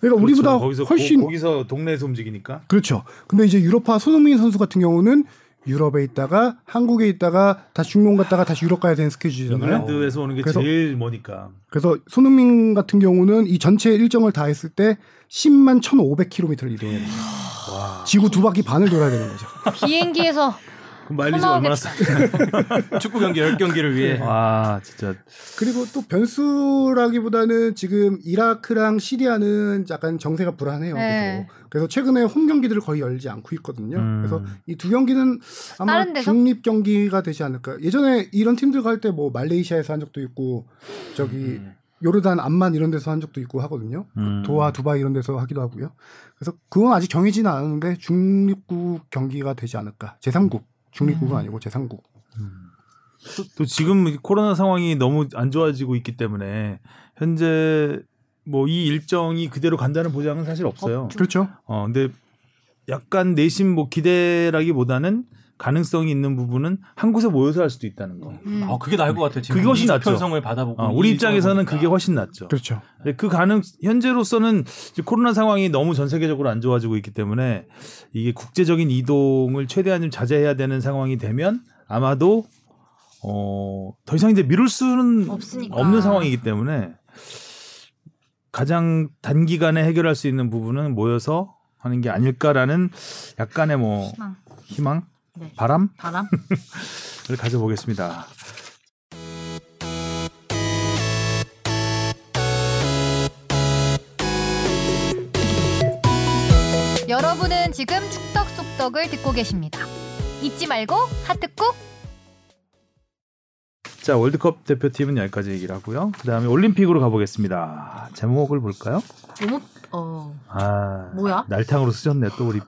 그러니까 우리보다 그렇죠. 거기서 훨씬 고, 기서 동네에서 움직이니까 그렇죠. 근데 이제 유럽파 손흥민 선수 같은 경우는 유럽에 있다가 한국에 있다가 다시 중동 갔다가 다시 유럽 가야 되는 스케줄이잖아요. 잉글랜드에서 오는 게 그래서- 제일 머니까 그래서 손흥민 같은 경우는 이 전체 일정을 다 했을 때 10만 1,500km를 이동해야 돼요. 와 지구 두 바퀴 반을 돌아야 되는 거죠. 비행기에서 그 마일리지가 얼마나 싸? [laughs] 축구 경기 10경기를 위해 와 진짜 그리고 또 변수라기보다는 지금 이라크랑 시리아는 약간 정세가 불안해요. 네. 계속. 그래서 최근에 홈 경기들을 거의 열지 않고 있거든요. 음. 그래서 이 두 경기는 아마? 중립 경기가 되지 않을까. 예전에 이런 팀들 갈 때 뭐 말레이시아에서 한 적도 있고 저기 음. 요르단 암만 이런 데서 한 적도 있고 하거든요. 음. 도하 두바이 이런 데서 하기도 하고요. 그래서 그건 아직 정해지는 않았는데 중립국 경기가 되지 않을까. 제3국 중립국은 음. 아니고 제3국. 또, 또 지금 코로나 상황이 너무 안 좋아지고 있기 때문에 현재 뭐 이 일정이 그대로 간다는 보장은 사실 없어요. 그렇죠. 어 근데 약간 내심 뭐 기대라기보다는 가능성이 있는 부분은 한 곳에 모여서 할 수도 있다는 거. 음. 아, 그게 나을 것 같아요. 지금 그게 훨씬 이적 낫죠. 편성을 받아보고 어, 우리 이 입장에서는 보니까. 그게 훨씬 낫죠. 그렇죠. 근데 그 가능 현재로서는 코로나 상황이 너무 전 세계적으로 안 좋아지고 있기 때문에 이게 국제적인 이동을 최대한 좀 자제해야 되는 상황이 되면 아마도 어, 더 이상 이제 미룰 수는 없으니까. 없는 상황이기 때문에 가장 단기간에 해결할 수 있는 부분은 모여서 하는 게 아닐까라는 약간의 뭐 희망. 희망, 네. 바람을 바람. [laughs] 가져보겠습니다. 여러분은 지금 축덕 속덕을 듣고 계십니다. 잊지 말고 하트 꾹. 자 월드컵 대표팀은 여기까지 얘기를 하고요. 그 다음에 올림픽으로 가보겠습니다. 제목을 볼까요? 너무 어아 뭐야? 날탕으로 쓰셨네 또 우리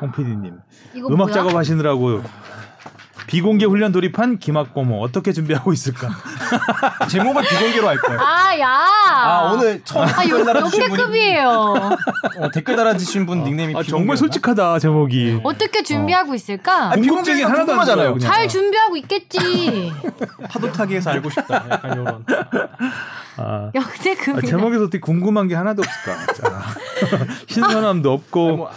홍 PD님. 이거 음악 뭐야? 작업하시느라고 비공개 훈련 돌입한 김학고모 어떻게 준비하고 있을까? [laughs] 제목을 비공개로 할 거예요. 아 야. 아, 오늘 처음 아 댓글 요, 달아주신 분이 역대급이에요. 어, 댓글 달아주신 분 닉네임이 아? 정말 솔직하다 제목이. 어떻게 준비하고 있을까? 아니, 궁금증이 비공개가 하나도 안 궁금하잖아요. 들어요, 그냥. 잘 준비하고 있겠지. [laughs] 파도 타기에서 알고 싶다. 약간 이런. 아, 아, 역대급이다. 제목에서 어떻게 궁금한 게 하나도 없을까? 자, [laughs] 신선함도 없고. 뭐,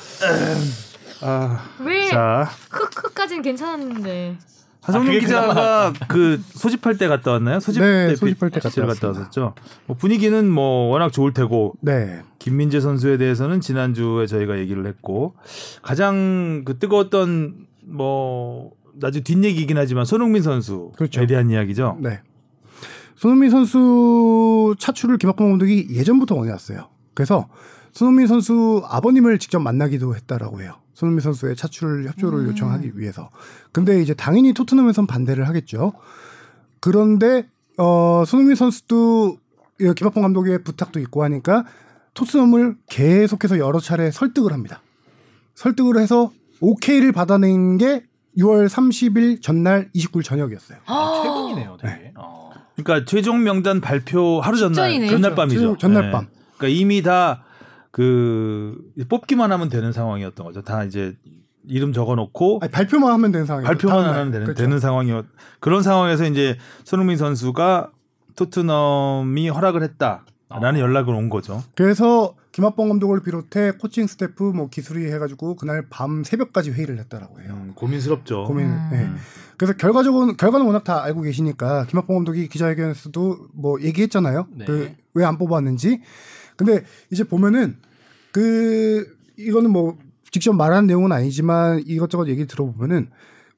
아, 왜 자, 크크까지는 괜찮았는데. 하성룡 아, 기자가 그 소집할 때 갔다 왔나요? 소집 네, 때 소집할 때 갔다 갔다. 왔었죠. 뭐 분위기는 뭐 워낙 좋을 테고 네. 김민재 선수에 대해서는 지난주에 저희가 얘기를 했고 가장 그 뜨거웠던 뭐 나중에 뒷얘기이긴 하지만 손흥민 선수에 그렇죠. 대한 이야기죠. 네. 손흥민 선수 차출을 김학범 감독이 예전부터 원해왔어요. 그래서 손흥민 선수 아버님을 직접 만나기도 했다라고 해요. 손흥민 선수의 차출 협조를 요청하기 위해서. 근데 이제 당연히 토트넘에선 반대를 하겠죠. 그런데 어 손흥민 선수도 이 김학범 감독의 부탁도 있고 하니까 토트넘을 계속해서 여러 차례 설득을 합니다. 설득을 해서 오케이를 받아낸 게 6월 30일 전날 29일 저녁이었어요. 아, 최근이네요, 되게. 어. 그러니까 최종 명단 발표 하루 전날 직전이네. 전날 밤이죠. 최종- 전날 밤. 그러니까 이미 다 그 뽑기만 하면 되는 상황이었던 거죠. 다 이제 이름 적어놓고 아니, 발표만 하면 되는 상황이에요. 발표만. 하면 되는, 그렇죠. 되는 상황이었. 그런 상황에서 이제 손흥민 선수가 토트넘이 허락을 했다라는 아. 연락을 온 거죠. 그래서 김학범 감독을 비롯해 코칭 스태프 뭐 기술이 해가지고 그날 밤 새벽까지 회의를 했다라고 해요. 음, 고민스럽죠. 고민. 음. 예. 그래서 결과적으로 결과는 워낙 다 알고 계시니까 김학범 감독이 기자회견에서도 뭐 얘기했잖아요. 네. 그왜 안 뽑았는지. 근데 이제 보면은 그 이거는 뭐 직접 말한 내용은 아니지만 이것저것 얘기 들어보면은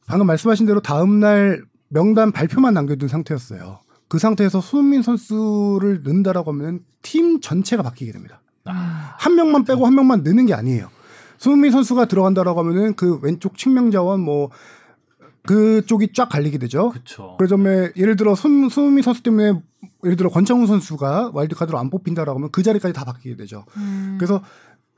방금 말씀하신 대로 다음 날 명단 발표만 남겨둔 상태였어요. 그 상태에서 손흥민 선수를 넣는다라고 하면 팀 전체가 바뀌게 됩니다. 한 명만 빼고 한 명만 넣는 게 아니에요. 손흥민 선수가 들어간다라고 하면은 그 왼쪽 측면 자원 뭐 그쪽이 쫙 갈리게 되죠. 그쵸. 그 점에 예를 들어 손, 손흥민 선수 때문에 예를 들어 권창훈 선수가 와일드카드로 안 뽑힌다라고 하면 그 자리까지 다 바뀌게 되죠. 음. 그래서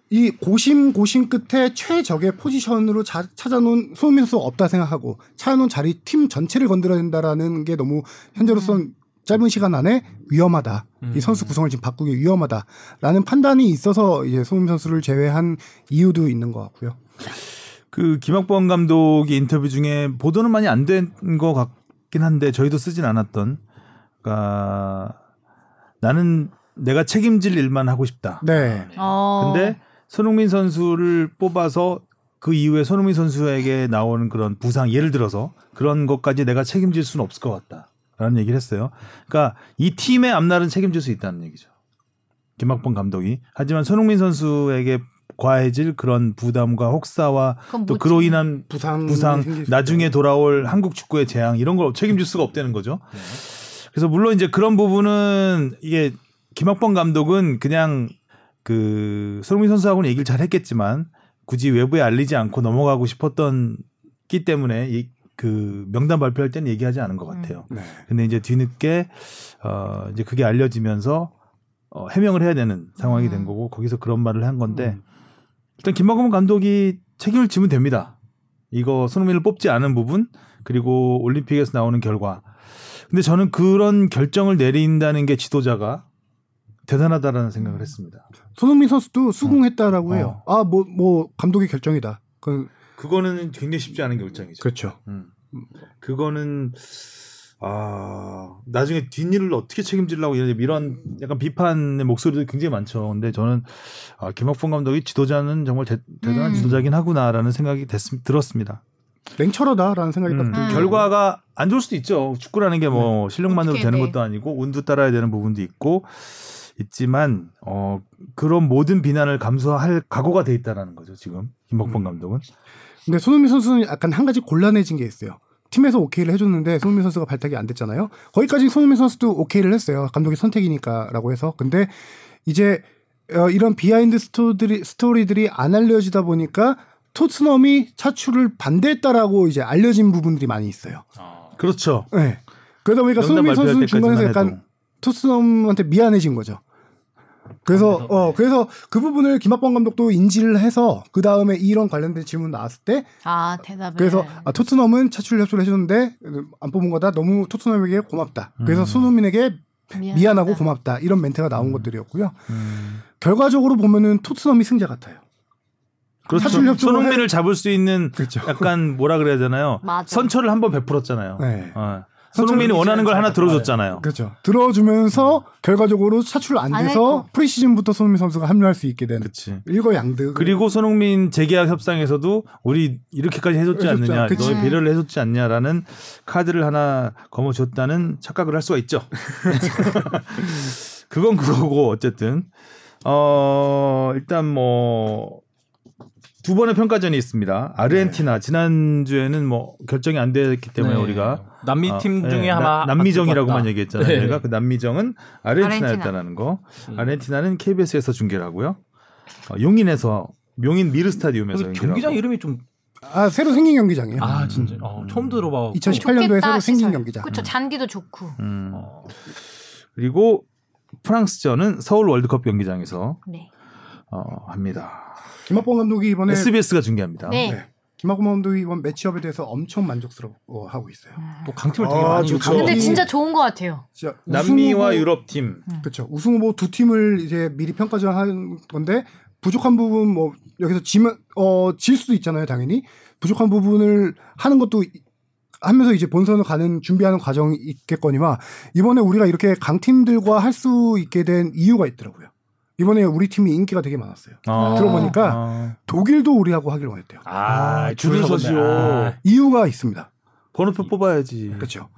이 고심 고심 끝에 최적의 포지션으로 자- 찾아놓은 손흥민 선수가 없다 생각하고 찾아놓은 자리 팀 전체를 건드려야 된다라는 게 너무 현재로서는 짧은 시간 안에 위험하다. 이 선수 구성을 지금 바꾸기 위험하다라는 판단이 있어서 이제 손흥민 선수를 제외한 이유도 있는 것 같고요. 그 김학범 감독이 인터뷰 중에 보도는 많이 안 된 것 같긴 한데 저희도 쓰진 않았던. 그러니까 나는 내가 책임질 일만 하고 싶다. 네. 어. 근데 손흥민 선수를 뽑아서 그 이후에 손흥민 선수에게 나오는 그런 부상 예를 들어서 그런 것까지 내가 책임질 수는 없을 것 같다라는 얘기를 했어요. 그러니까 이 팀의 앞날은 책임질 수 있다는 얘기죠. 김학범 감독이 하지만 손흥민 선수에게 과해질 그런 부담과 혹사와 또? 그로 인한 부상 부상 나중에. 돌아올 한국 축구의 재앙 이런 걸 책임질 수가 없다는 거죠. 그래서 물론 이제 그런 부분은 이게 김학범 감독은 그냥 그 손흥민 선수하고는 얘기를 잘 했겠지만 굳이 외부에 알리지 않고 넘어가고 싶었던 기 때문에 이 그 명단 발표할 때는 얘기하지 않은 것 같아요. 네. 근데 이제 뒤늦게 어 이제 그게 알려지면서 어 해명을 해야 되는 상황이 된 음. 거고 거기서 그런 말을 한 건데 음. 일단 김학범 감독이 책임을 지면 됩니다. 이거 손흥민을 뽑지 않은 부분 그리고 올림픽에서 나오는 결과. 근데 저는 그런 결정을 내린다는 게 지도자가 대단하다라는 생각을 했습니다. 손흥민 선수도 수긍했다라고 어. 해요. 아, 뭐, 뭐, 감독의 결정이다. 그 그거는 굉장히 쉽지 않은 결정이죠. 그렇죠. 음. 그거는 아 나중에 뒷일을 어떻게 책임지려고 이런 이런 약간 비판의 목소리도 굉장히 많죠. 근데 저는 아, 김학범 감독이 지도자는 정말 대, 단한 음. 지도자긴 하구나라는 생각이 됐, 들었습니다. 냉철하다라는 생각이 음, 딱 들고. 결과가 안 좋을 수도 있죠. 축구라는 게 뭐 실력만으로 되는 네. 것도 아니고 운도 따라야 되는 부분도 있고 있지만 어 그런 모든 비난을 감수할 각오가 돼 있다라는 거죠. 지금 김학범 음. 감독은 근데 손흥민 선수는 약간 한 가지 곤란해진 게 있어요. 팀에서 오케이를 해줬는데 손흥민 선수가 발탁이 안 됐잖아요. 거기까지 손흥민 선수도 오케이를 했어요. 감독의 선택이니까라고 해서. 근데 이제 어, 이런 비하인드 스토리들이, 스토리들이 안 알려지다 보니까 토트넘이 차출을 반대했다라고 이제 알려진 부분들이 많이 있어요. 어. 그렇죠. 네. 그러다 보니까 손흥민 선수는 중간에서 약간 토트넘한테 미안해진 거죠. 그래서 그래서, 어 네. 그래서 그 부분을 김학범 감독도 인지를 해서 그 다음에 이런 관련된 질문 나왔을 때 아 대답을. 그래서 아, 토트넘은 차출 협조를 해줬는데 안 뽑은 거다 너무 토트넘에게 고맙다. 그래서 음. 손흥민에게 미안하다. 미안하고 고맙다 이런 멘트가 나온 음. 것들이었고요. 음. 결과적으로 보면은 토트넘이 승자 같아요. 그렇죠. 손흥민을 잡을 수 있는 그렇죠. 약간 뭐라 그래야 되나요? [laughs] 맞아. 선처를 한번 베풀었잖아요. 네. 어. 손흥민이 원하는 걸 하나 들어줬잖아요. 그렇죠. 들어주면서 결과적으로 차출 안안 돼서. 프리시즌부터 손흥민 선수가 합류할 수 있게 된 그렇지. 일거양득. 그리고 손흥민 재계약 협상에서도 우리 이렇게까지 해줬지 해줬죠. 않느냐, 그치. 너의 배려를 해줬지 않냐라는 카드를 하나 거머쥐었다는 착각을 할 수가 있죠. [laughs] 그건 그거고 어쨌든 어 일단 뭐. 두 번의 평가전이 있습니다. 아르헨티나 지난 주에는 뭐 결정이 안 됐기 때문에 네. 우리가 남미 아, 팀 네, 중에 나- 아마 남미정이라고만 얘기했잖아요. 네. 저희가 그 남미정은 아르헨티나였다라는 거. 음. 아르헨티나는 KBS에서 중계를 하고요. 어, 용인에서 용인 미르 스타디움에서 경기장. 이름이 좀 아 새로 생긴 경기장이에요. 아 진짜 어, 처음 들어봐. 2018년도에 새로 생긴 경기장. 그렇죠. 잔디도 좋고. 음. 어, 그리고 프랑스전은 서울 월드컵 경기장에서 네. 어, 합니다. 김학범 감독이 이번에 SBS가 중계합니다. 네. 네. 김학범 감독이 이번 매치업에 대해서 엄청 만족스러워하고 있어요. 또 강팀을 되게 아, 많이 좋죠. 요청하고. 근데 이- 진짜 좋은 것 같아요. 진짜 남미와 후보- 유럽 팀. 그렇죠. 우승 후보 두 팀을 이제 미리 평가전 한 건데 부족한 부분 뭐 여기서 지면 어질 수도 있잖아요, 당연히. 부족한 부분을 하는 것도 이- 하면서 이제 본선을 가는 준비하는 과정이 있겠거니와 이번에 우리가 이렇게 강팀들과 할 수 있게 된 이유가 있더라고요. 이번에 우리 팀이 인기가 되게 많았어요. 아. 들어보니까 아. 독일도 우리하고 하길 원했대요. 아, 줄을 줄을 서시오. 아, 이유가 있습니다. 번호표 뽑아야지. 그렇죠.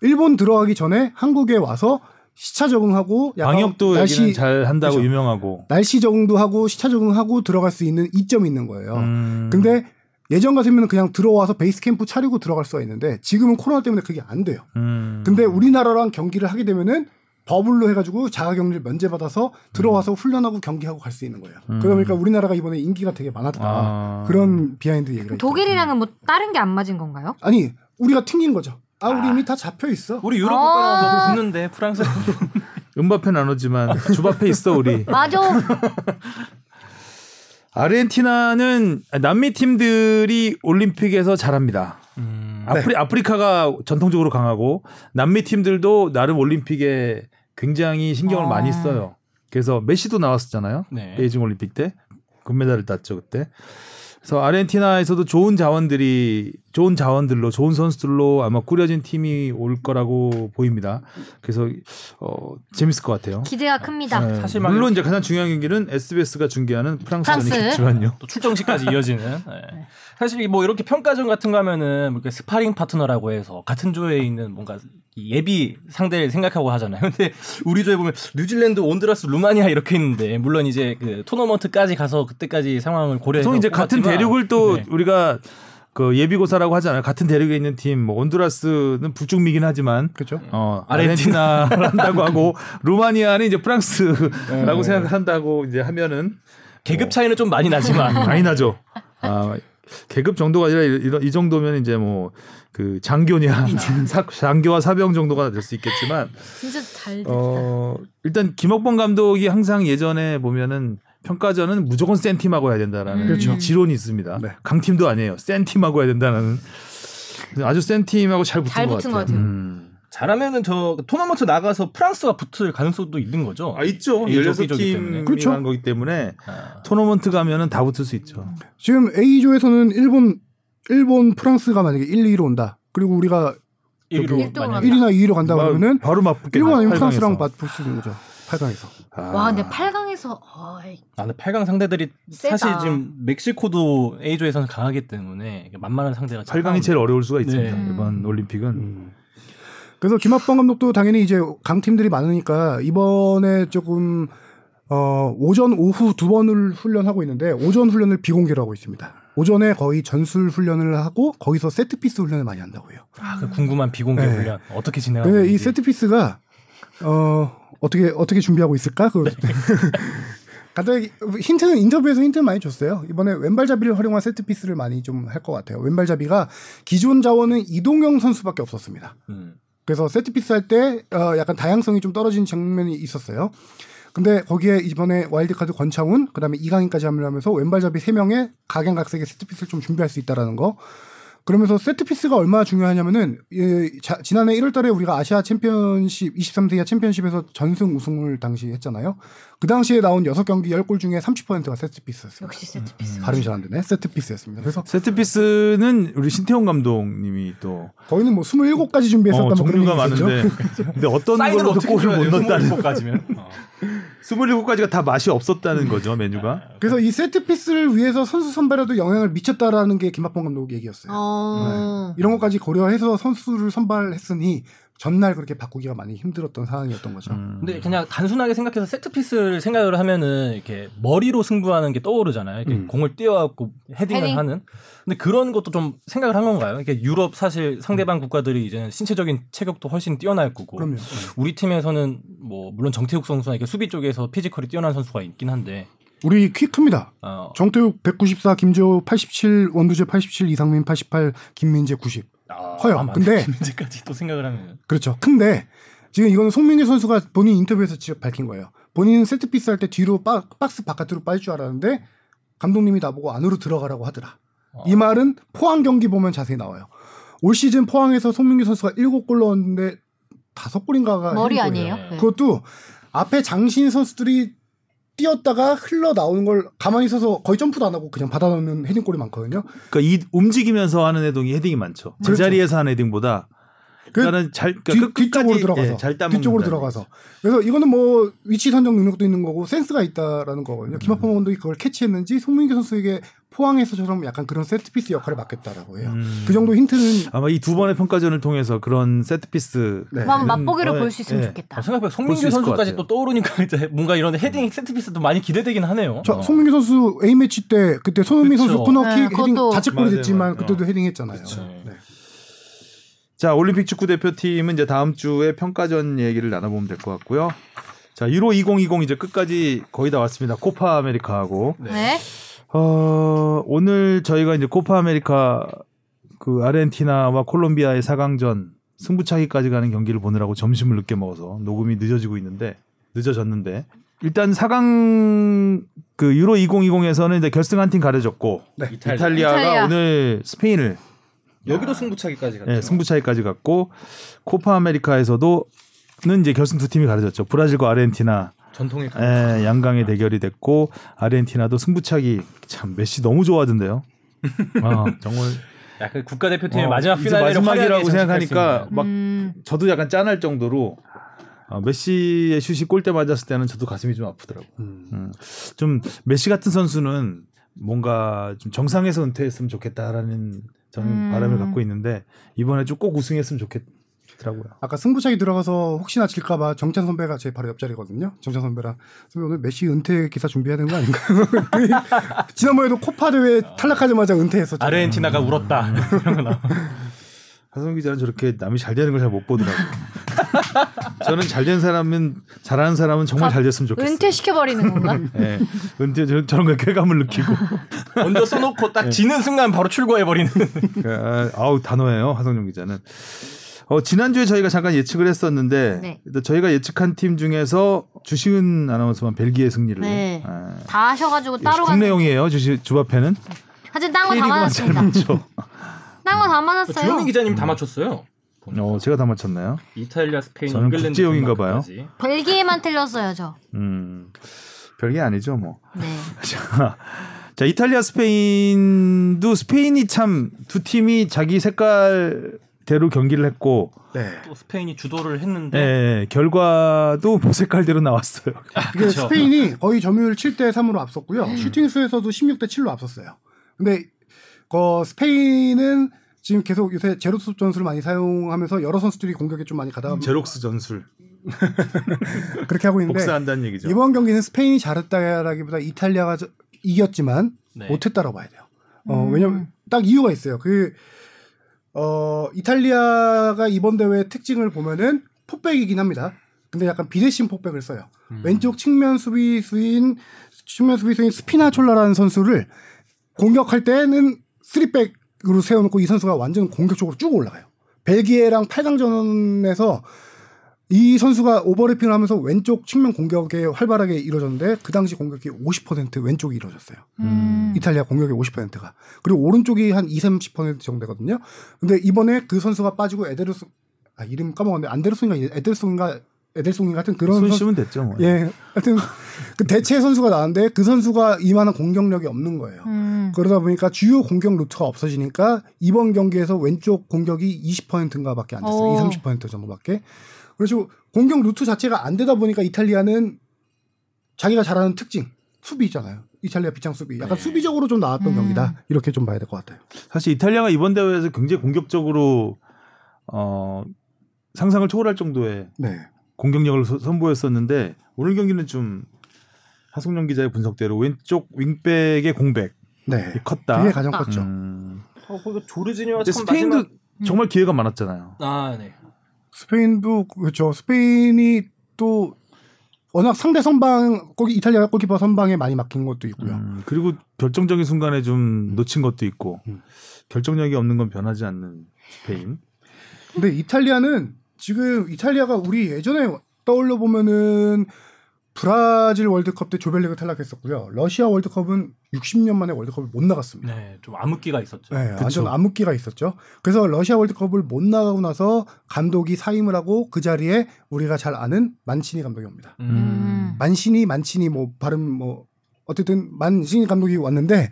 일본 들어가기 전에 한국에 와서 시차 적응하고 약간 방역도 날씨 잘 한다고 그렇죠. 유명하고. 날씨 적응도 하고 시차 적응하고 들어갈 수 있는 이점이 있는 거예요. 음. 근데 예전 같으면 그냥 들어와서 베이스 캠프 차리고 들어갈 수가 있는데 지금은 코로나 때문에 그게 안 돼요. 음. 근데 우리나라랑 경기를 하게 되면은 버블로 해가지고 자가격리를 면제받아서 들어와서 훈련하고 경기하고 갈 수 있는 거예요. 음. 그러니까 우리나라가 이번에 인기가 되게 많았다. 아. 그런 비하인드 얘기가 있죠. 독일이랑은 뭐 다른 게 안 맞은 건가요? 아니 우리가 튕긴 거죠. 아 우리 이미 다 잡혀 있어. 우리 유럽 아. 국가랑 너무 붙는데 프랑스 음바페는 안 오지만 주바페 있어 우리. [laughs] 맞아. 아르헨티나는 남미 팀들이 올림픽에서 잘합니다. 음, 아프리, 아프리카가 전통적으로 강하고 남미 팀들도 나름 올림픽에 굉장히 신경을 아. 많이 써요. 그래서 메시도 나왔었잖아요. 네. 베이징 올림픽 때 금메달을 땄죠 그때. 그래서 아르헨티나에서도 좋은 자원들이 좋은 자원들로 좋은 선수들로 아마 꾸려진 팀이 올 거라고 보입니다. 그래서 어 재밌을 것 같아요. 기대가 큽니다. 네, 사실 막 물론 이렇게- 이제 가장 중요한 경기는 SBS가 중계하는 프랑스전이겠지만요. 또 출정식까지 이어지는. [laughs] 네. 사실 뭐 이렇게 평가전 같은 거 하면은 뭐 이렇게 스파링 파트너라고 해서 같은 조에 있는 뭔가 이 예비 상대를 생각하고 하잖아요. [laughs] 근데 우리 조에 보면 뉴질랜드, 온두라스, 루마니아 이렇게 있는데 물론 이제 그 토너먼트까지 가서 그때까지 상황을 고려해서 보통 이제 같은 대륙을 또 네. 우리가 그 예비고사라고 하잖아요. 같은 대륙에 있는 팀, 뭐 온두라스는 북중미긴 하지만 그렇죠. 어 아르헨티나 한다고 [laughs] 하고 루마니아는 이제 프랑스라고 생각한다고 이제 하면은 계급 차이는 좀 많이 나지만 [laughs] 많이 나죠. 아 계급 정도가 아니라 이런 이 정도면 이제 뭐 그 장교냐 [laughs] 사- 장교와 사병 정도가 될 수 있겠지만 진짜 잘 됐다. 어 일단 김학범 감독이 항상 예전에 보면은 평가전은 무조건 센 팀하고 해야 된다라는 그렇죠. 이 지론이 있습니다. 네. 강팀도 아니에요. 센 팀하고 해야 된다는 아주 센 팀하고 잘 붙은 잘 것 붙은 같아요. 음. 잘하면은 저 토너먼트 나가서 프랑스가 붙을 가능성도 있는 거죠. 아 있죠. A조, 16팀이 B조기 때문에. 그렇죠. 한 거기 때문에 아, 토너먼트 가면은 다 붙을 수 있죠. 지금 A조에서는 일본 일본 프랑스가 만약에 1, 2로 온다. 그리고 우리가 일위로 일등으로 만약에 1위나 2위로 간다 바- 그러면은 바로 맞붙게 일본 아니면. 프랑스랑 있는 거죠. 8강에서. 아. 와, 근데 8강에서 어이, 아, 근데 8강 상대들이 세다. 사실 지금 멕시코도 A조에서는 강하기 때문에 만만한 상대가 8강이 제일 어려울 수가 있습니다. 네. 이번 올림픽은 음. 그래서 김학범 감독도 당연히 이제 강팀들이 많으니까 이번에 조금 어 오전 오후 두 번을 훈련하고 있는데 오전 훈련을 비공개로 하고 있습니다. 오전에 거의 전술 훈련을 하고 거기서 세트피스 훈련을 많이 한다고 해요. 아, 그 궁금한 비공개 네. 훈련 어떻게 진행하고 근데 이. 세트피스가 어 어떻게 어떻게 준비하고 있을까? 그 [laughs] 간단히 힌트는 인터뷰에서 힌트 많이 줬어요. 이번에 왼발잡이를 활용한 세트피스를 많이 좀 할 것 같아요. 왼발잡이가 기존 자원은 이동영 선수밖에 없었습니다. 음. 그래서 세트피스 할 때 어, 약간 다양성이 좀 떨어진 장면이 있었어요. 근데 거기에 이번에 와일드카드 권창훈, 그다음에 이강인까지 합류하면서 왼발잡이 3명의 각양각색의 세트피스를 좀 준비할 수 있다라는 거. 그러면서 세트피스가 얼마나 중요하냐면은 예, 자, 지난해 1월달에 우리가 아시아 챔피언십 23세기아 챔피언십에서 전승 우승을 당시 했잖아요. 그 당시에 나온 6 경기 10골 중에 30%가 세트피스였어요. 역시 세트피스. 발음이 잘 안 되네. 세트피스였습니다. 그래서 세트피스는 우리 신태용 감독님이 또 거기는 뭐 27가지 준비했었다 어, 종류가. 많은데 [laughs] 근데 어떤 걸로도 어떻게 골을 못 넣었다는 [laughs] 까지면 27가지가 다 맛이 없었다는 거죠 메뉴가 그래서 이 세트 피스를 위해서 선수 선발에도 영향을 미쳤다라는 게 김학범 감독 얘기였어요. 어. 이런 것까지 고려해서 선수를 선발했으니 전날 그렇게 바꾸기가 많이 힘들었던 상황이었던 거죠. 음. 근데 그냥 단순하게 생각해서 세트 피스를 생각을 하면은 이렇게 머리로 승부하는 게 떠오르잖아요. 이렇게 음. 공을 띄워갖고 헤딩을 헤딩. 하는. 근데 그런 것도 좀 생각을 한 건가요? 이게 유럽 사실 상대방 국가들이 이제는 신체적인 체격도 훨씬 뛰어날 거고. 그럼요. 우리 팀에서는 뭐 물론 정태욱 선수나 이렇게 수비 쪽에서 피지컬이 뛰어난 선수가 있긴 한데. 우리 키 큽니다. 어, 정태욱 194, 김재호 87, 원두재 87, 이상민 88, 김민재 90. 아, 커요. 아. 근데- 김민재까지 [laughs] 또 생각을 하면. 그렇죠. 근데 지금 이거는 송민규 선수가 본인 인터뷰에서 직접 밝힌 거예요. 본인 세트피스 할 때 뒤로 박, 박스 바깥으로 빠질 줄 알았는데 감독님이 나보고 안으로 들어가라고 하더라. 어. 이 말은 포항 경기 보면 자세히 나와요. 올 시즌 포항에서 송민규 선수가 7골 넣었는데 5골인가가 머리. 아니에요? 네. 네. 그것도 앞에 장신 선수들이 뛰었다가 흘러 나오는 걸 가만히 있어서 거의 점프도 안 하고 그냥 받아 넣는 헤딩골이 많거든요. 그러니까 이 움직이면서 하는 헤딩이 헤딩이 많죠 그렇죠. 제자리에서 하는 헤딩보다 그 그러니까 잘 그러니까 뒤, 끝- 뒤쪽으로 끝까지, 들어가서 예, 잘 뒤쪽으로. 들어가서 그래서 이거는 뭐 위치 선정 능력도 있는 거고 센스가 있다라는 거거든요. 음. 김학범 감독이 그걸 캐치했는지 송민규 선수에게 포항에서처럼 약간 그런 세트피스 역할을 맡기겠다라고 해요. 음. 그 정도 힌트는 아마 이 두 번의 평가전을 통해서 그런 세트피스 네. 맛보기로 거에- 볼수 있으면 예. 좋겠다. 아, 생각해보면 볼수 송민규 선수까지. 또 떠오르니까 이제 뭔가 이런 헤딩 세트피스도 많이 기대되긴 하네요. 저 어. 송민규 선수 A 매치 때 그때 손흥민 그쵸. 선수 코너킥 네, 헤딩 자책골이 됐지만 맞아요. 그때도 헤딩했잖아요. 그쵸. 네. 자, 올림픽 축구 대표팀은 이제 다음 주에 평가전 얘기를 나눠보면 될 것 같고요. 자, 유로 2020 이제 끝까지 거의 다 왔습니다. 코파 아메리카하고. 네. 어, 오늘 저희가 이제 코파 아메리카 그 아르헨티나와 콜롬비아의 4강전 승부차기까지 가는 경기를 보느라고 점심을 늦게 먹어서 녹음이 늦어지고 있는데 늦어졌는데 일단 4강 그 유로 2020에서는 이제 결승 한 팀 가려졌고 네. 이탈리아. 가 이탈리아. 오늘 스페인을 여기도 승부차기까지 갔죠. 예, 승부차이까지 갔고 코파 아메리카에서도는 이제 결승 두 팀이 가려졌죠. 브라질과 아르헨티나 전통의 예, 양강의 대결이 됐고 아르헨티나도 승부차기 참 메시 너무 좋아하던데요. 아, [laughs] 정말 약간 국가대표팀의 어, 마지막 이제 피날레로 마지막이라고 생각하니까 수막 음, 저도 약간 짠할 정도로 아, 메시의 슛이 골대 맞았을 때는 저도 가슴이 좀 아프더라고요. 음. 음, 좀 메시 같은 선수는 뭔가 좀 정상에서 은퇴했으면 좋겠다라는 저는 음. 바람을 갖고 있는데 이번에 좀 꼭 우승했으면 좋겠더라고요. 아까 승부차기 들어가서 혹시나 질까봐 정찬 선배가 제 바로 옆자리거든요. 정찬 선배랑 선배 오늘 메시 은퇴 기사 준비해야 되는 거 아닌가요? [laughs] [laughs] 지난번에도 코파 대회 탈락하자마자 은퇴했었죠. 아르헨티나가 울었다. 이런 거 나와. [laughs] 하성 기자는 저렇게 남이 잘 되는 걸 잘 못 보더라고요. [laughs] 저는 잘 된 사람은 잘하는 사람은 정말 잘 됐으면 좋겠어요. 은퇴시켜 버리는 건가? 예. [laughs] 은퇴 저- 저런 걸 쾌감을 느끼고 [laughs] 먼저 써놓고 딱 지는 순간 바로 출고해 버리는. 아, 아우 단호해요 하성룡 기자는. 어, 지난주에 저희가 잠깐 예측을 했었는데 네. 저희가 예측한 팀 중에서 주시은 아나운서만 벨기에 승리를 네. 아, 다 하셔가지고 따로 간. 국내용이에요 주시 주바페는 하여튼 딴거다 K리그만 잘 맞았습니다. 맞죠. 딴거다 맞았어요. 주영민 기자님 다 맞췄어요. 어 제가 다 맞췄나요? 이탈리아, 스페인, 저는 잉글랜드 국제용인가 봐요. 벨기에만 틀렸어요, 저. 음 별게 아니죠 뭐. 네. [laughs] 자, 자 이탈리아 스페인도 스페인이 참 두 팀이 자기 색깔 대로 경기를 했고 네. 또 스페인이 주도를 했는데 예, 결과도 뭐 색깔대로 나왔어요. [laughs] 이게 그쵸. 스페인이 거의 점유율 7대 3으로 앞섰고요. 슈팅 수에서도 16대 7로 앞섰어요. 근데 그 스페인은 지금 계속 요새 제로톱 전술을 많이 사용하면서 여러 선수들이 공격에 좀 많이 가다 제록스 전술 [laughs] 그렇게 하고 있는데 복사한다는 얘기죠. 이번 경기는 스페인이 잘했다라기보다 이탈리아가 저- 이겼지만 네. 못했다고 봐야 돼요. 어, 음. 왜냐면 딱 이유가 있어요. 그, 어, 이탈리아가 이번 대회 특징을 보면은 폭백이긴 합니다. 근데 약간 비대신 폭백을 써요. 음. 왼쪽 측면 수비수인, 측면 수비수인 스피나촐라라는 선수를 공격할 때는 3백 으로 세워놓고 이 선수가 완전 공격적으로 쭉 올라가요. 벨기에랑 8강전에서 이 선수가 오버래핑을 하면서 왼쪽 측면 공격에 활발하게 이루어졌는데 그 당시 공격이 50% 왼쪽이 이루어졌어요. 음. 이탈리아 공격의 50%가. 그리고 오른쪽이 한 2, 30% 정도 되거든요. 근데 이번에 그 선수가 빠지고 에데르스 아 이름 까먹었는데 안데르송인가 에델송인가 에델송인 같은 그런 손 선수 씌면 됐죠. 뭐. 예. 하여튼 그 대체 선수가 나왔는데 그 선수가 이만한 공격력이 없는 거예요. 음. 그러다 보니까 주요 공격 루트가 없어지니까 이번 경기에서 왼쪽 공격이 20%인가밖에 안 됐어요. 오. 20, 30% 정도밖에. 그래서 공격 루트 자체가 안 되다 보니까 이탈리아는 자기가 잘하는 특징 수비 있잖아요. 이탈리아 비창 수비. 약간 네. 수비적으로 좀 나왔던 음. 경기다. 이렇게 좀 봐야 될 것 같아요. 사실 이탈리아가 이번 대회에서 굉장히 공격적으로 어, 상상을 초월할 정도의 네. 공격력을 서- 선보였었는데 오늘 경기는 좀 하성룡 기자의 분석대로 왼쪽 윙백의 공백이 네. 컸다. 그게 가장 컸죠. 음. 어, 참 스페인도 마지막... 정말 기회가 많았잖아요. 아, 네. 스페인도 그렇죠. 스페인이 또 워낙 상대 선방 거기 이탈리아 골키퍼 선방에 많이 막힌 것도 있고요. 음, 그리고 결정적인 순간에 좀 놓친 것도 있고 음. 결정력이 없는 건 변하지 않는 스페인. 근데 이탈리아는 지금 이탈리아가 우리 예전에 떠올려 보면은 브라질 월드컵 때 조별리그 탈락했었고요. 러시아 월드컵은 60년 만에 월드컵을 못 나갔습니다. 네, 좀 암흑기가 있었죠. 네, 완전 암흑기가 있었죠. 그래서 러시아 월드컵을 못 나가고 나서 감독이 사임을 하고 그 자리에 우리가 잘 아는 만치니 감독이 옵니다. 음. 만시니 만치니 뭐 발음 뭐 어쨌든 만시니 감독이 왔는데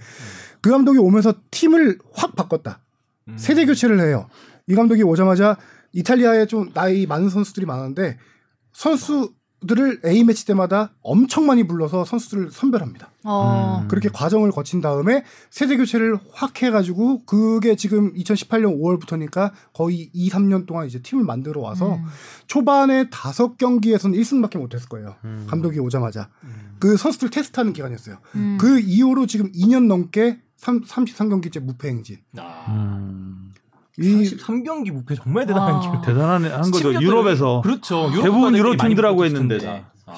그 감독이 오면서 팀을 확 바꿨다. 음. 세대 교체를 해요. 이 감독이 오자마자 이탈리아에 좀 나이 많은 선수들이 많은데 선수들을 A 매치 때마다 엄청 많이 불러서 선수들을 선별합니다. 어. 음. 그렇게 과정을 거친 다음에 세대 교체를 확 해가지고 그게 지금 2018년 5월부터니까 거의 2, 3년 동안 이제 팀을 만들어 와서 음. 초반에 다섯 경기에서는 1승밖에 못했을 거예요. 음. 감독이 오자마자 음. 그 선수들 테스트하는 기간이었어요. 음. 그 이후로 지금 2년 넘게 3, 33경기째 무패 행진. 아, 음. 이 33경기 무패 정말 대단한 와. 기록. 대단한 한 거죠. 10년 유럽에서 그렇죠. 유럽 대부분 유럽 팀들하고 했는데. 다. 아.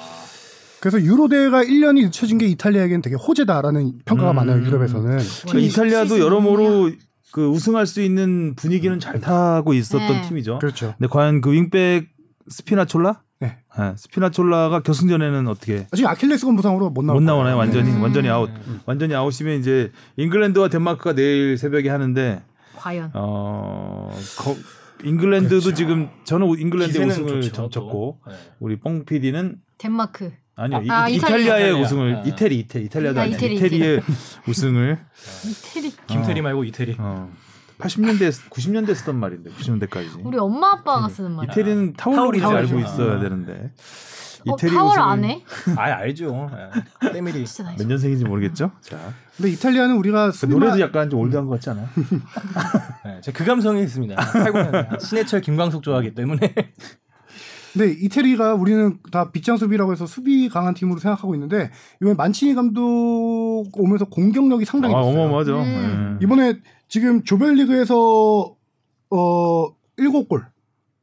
그래서 유로 대회가 1년이 늦춰진 게 이탈리아에게는 되게 호재다라는 평가가 음. 많아요. 유럽에서는. 그러니까 이탈리아도 여러모로 그 우승할 수 있는 분위기는 잘 타고 있었던 네. 팀이죠. 그렇죠. 근데 과연 그 윙백 스피나촐라? 네. 네, 스피나촐라가 결승전에는 어떻게 아직 아킬레스건 부상으로 못 못 나오나요? 완전히 음. 완전히 아웃. 음. 완전히 아웃이면 이제 잉글랜드와 덴마크가 내일 새벽에 하는데 과연. 어 거, 잉글랜드도 그렇죠. 지금 저는 잉글랜드 우승을 좋죠, 점쳤고 또. 네. 우리 뽕 PD는 덴마크. 아니요 아, 이, 이탈리아. 이탈리아의 이탈리아. 우승을 아. 이태리 이태리 이탈리아도 아, 아니야 이태리, 이태리의 우승을 이태리. 김태리 말고 이태리. 어, 80년대 90년대 쓰던 말인데 90년대까지 우리 엄마 아빠가 쓰는 말이야. 이태리는 타월로 타월이죠. 알고. 있어야 아. 되는데 어, 이태리 타월 우승을 안 해? 아, 알죠. 예. 때밀이. 나몇 년생인지 모르겠죠. 자 근데 이탈리아는 우리가 그 수비만 노래도 약간 좀 올드한 것 같지 않아요? [laughs] 네, 제가 그 감성이 있습니다. 89년 신해철 김광석 좋아하기 때문에. 근데 이태리가 우리는 다 빗장 수비라고 해서 수비 강한 팀으로 생각하고 있는데 이번에 만치니 감독 오면서 공격력이 아, 상당히 높아요. 어마어마하죠. 음. 예. 이번에 지금 조별리그에서 어 7골.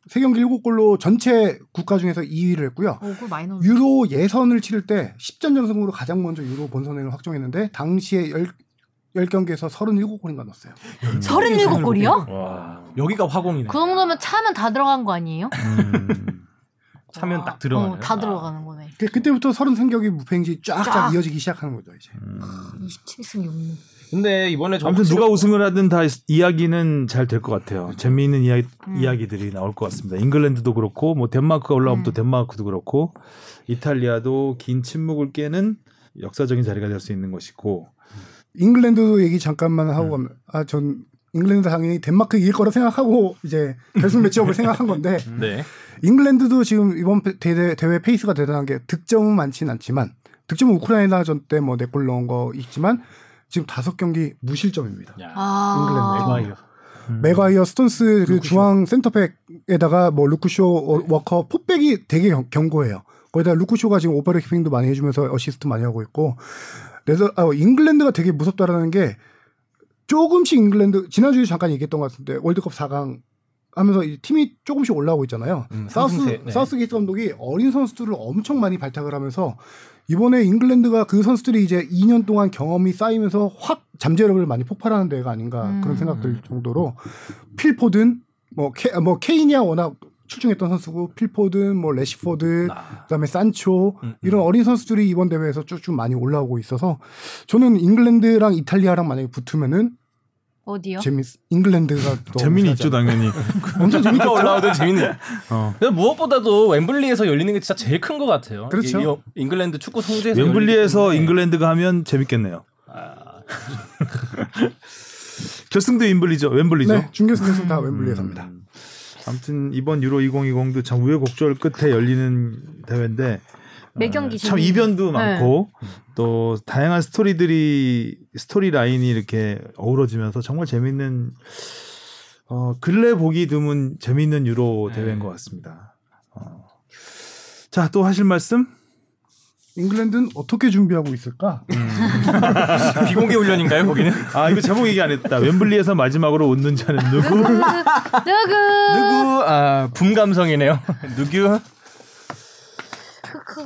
세 경기 7골로 전체 국가 중에서 2위를 했고요. 오, 넣어. 유로 예선을 치를 때 10전 전승으로 가장 먼저 유로 본선행을 확정했는데 당시에 10, 10경기에서 37골인가 넣었어요. 37골이요? 와. 여기가 화공이네. 그 정도면 차면 다 들어간 거 아니에요? 음. 차면 와. 딱 들어가는. 어, 다 들어가는 거네. 그- 그때부터 33경기 무패행진 쫙쫙 쫙. 이어지기 시작하는 거죠, 이제. 음. 27승 6무. 근데 이번에 저 아무튼 누가 우승을 하든 다 이야기는 잘 될 것 같아요. 재미있는 이야기, 음. 이야기들이 나올 것 같습니다. 잉글랜드도 그렇고 뭐 덴마크가 올라오면 음. 또 덴마크도 그렇고 이탈리아도 긴 침묵을 깨는 역사적인 자리가 될 수 있는 것이고 잉글랜드 얘기 잠깐만 음. 하고 가면 아 전 잉글랜드 당연히 덴마크 이길 거라 생각하고 이제 결승 matchup을 [laughs] 생각한 건데 네. 잉글랜드도 지금 이번 대- 대회, 대회 페이스가 대단한 게 득점은 많지는 않지만 득점은 우크라이나전 때 뭐 네 골 넣은 거 있지만 지금 다섯 경기 무실점입니다. 야. 아. 맥과이어. 음. 맥과이어, 스톤스 그. 중앙 센터백에다가 뭐 루크쇼, 어, 워커 포백이 되게 경, 견고해요. 거기다 루크쇼가 지금 오버래핑도 많이 해주면서 어시스트 많이 하고 있고 네더 아, 잉글랜드가 되게 무섭다라는 게 조금씩 잉글랜드 지난주에 잠깐 얘기했던 것 같은데 월드컵 4강 하면서 이 팀이 조금씩 올라오고 있잖아요. 음, 사우스 네. 사우스 게이트 감독이 어린 선수들을 엄청 많이 발탁을 하면서 이번에 잉글랜드가 그 선수들이 이제 2년 동안 경험이 쌓이면서 확 잠재력을 많이 폭발하는 대회가 아닌가 음. 그런 생각 들 정도로 필포든 뭐, 케, 뭐 케인이야 워낙 출중했던 선수고 필포든, 뭐 래시포드, 아. 그다음에 산초 음, 음. 이런 어린 선수들이 이번 대회에서 쭉쭉 많이 올라오고 있어서 저는 잉글랜드랑 이탈리아랑 만약에 붙으면은 어디요? 재밌 잉글랜드가 더 [laughs] 재미는 있죠 당연히. [laughs] 엄청 누가 재밌겠죠. 올라오든 재밌는. 어. 근데 무엇보다도 웸블리에서 열리는 게 진짜 제일 큰 것 같아요. 그렇죠. 이- 이 잉글랜드 축구 성지에서 웸블리에서. 잉글랜드가 하면 재밌겠네요. 아, [laughs] 결승도 웸블리죠. 웸블리죠. 네, 준결승에서 다 웸블리에서 합니다. 음. 아무튼 이번 유로 2020도 참 우여곡절 끝에 열리는 대회인데 매 어, 경기 참 이변도 네. 많고 또 다양한 스토리들이 스토리 라인이 이렇게 어우러지면서 정말 재밌는 어 근래 보기 드문 재밌는 유로 네. 대회인 것 같습니다. 어. 자 또 하실 말씀? 잉글랜드는 어떻게 준비하고 있을까? [laughs] 비공개 훈련인가요 거기는? 아 이거 제목 얘기 안 했다. 웸블리에서 마지막으로 웃는 자는 누구? 누구? 누구? 아 붐 감성이네요. [laughs] 누구?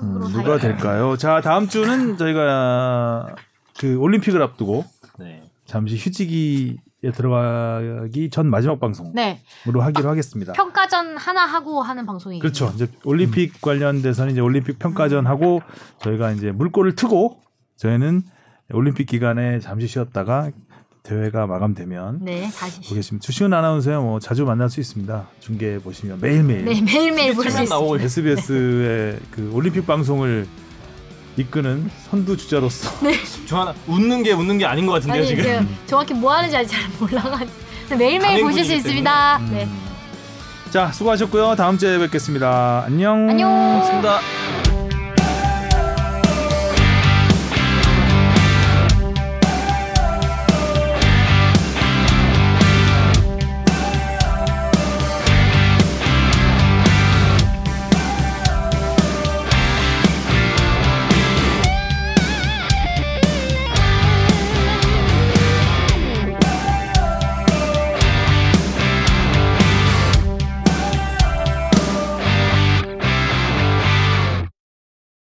음, 누가 될까요? 자 다음 주는 저희가 그 올림픽을 앞두고 네. 잠시 휴지기에 들어가기 전 마지막 방송으로 네 하기로 하겠습니다. 평가전 하나 하고 하는 방송이 그렇죠. 이제 올림픽 관련돼서는 이제 올림픽 평가전 하고 저희가 이제 물꼬를 트고 저희는 올림픽 기간에 잠시 쉬었다가 대회가 마감되면 네 다시 보겠습니다. 주시은 아나운서야 뭐 자주 만날 수 있습니다. 중계 보시면 매일매일 네 매일매일 볼수 책만 있습니다. 나오고 SBS의 그 올림픽 방송을 이끄는 선두 주자로서 [laughs] 중하나 웃는 게 웃는 게 아닌 것 같은데요 아니 지금. 그 정확히 뭐 하는지 아직 잘 몰라가지고 매일매일 보실 수 있습니다. 네자 수고하셨고요. 다음 주에 뵙겠습니다. 안녕. 안녕. 고맙습니다.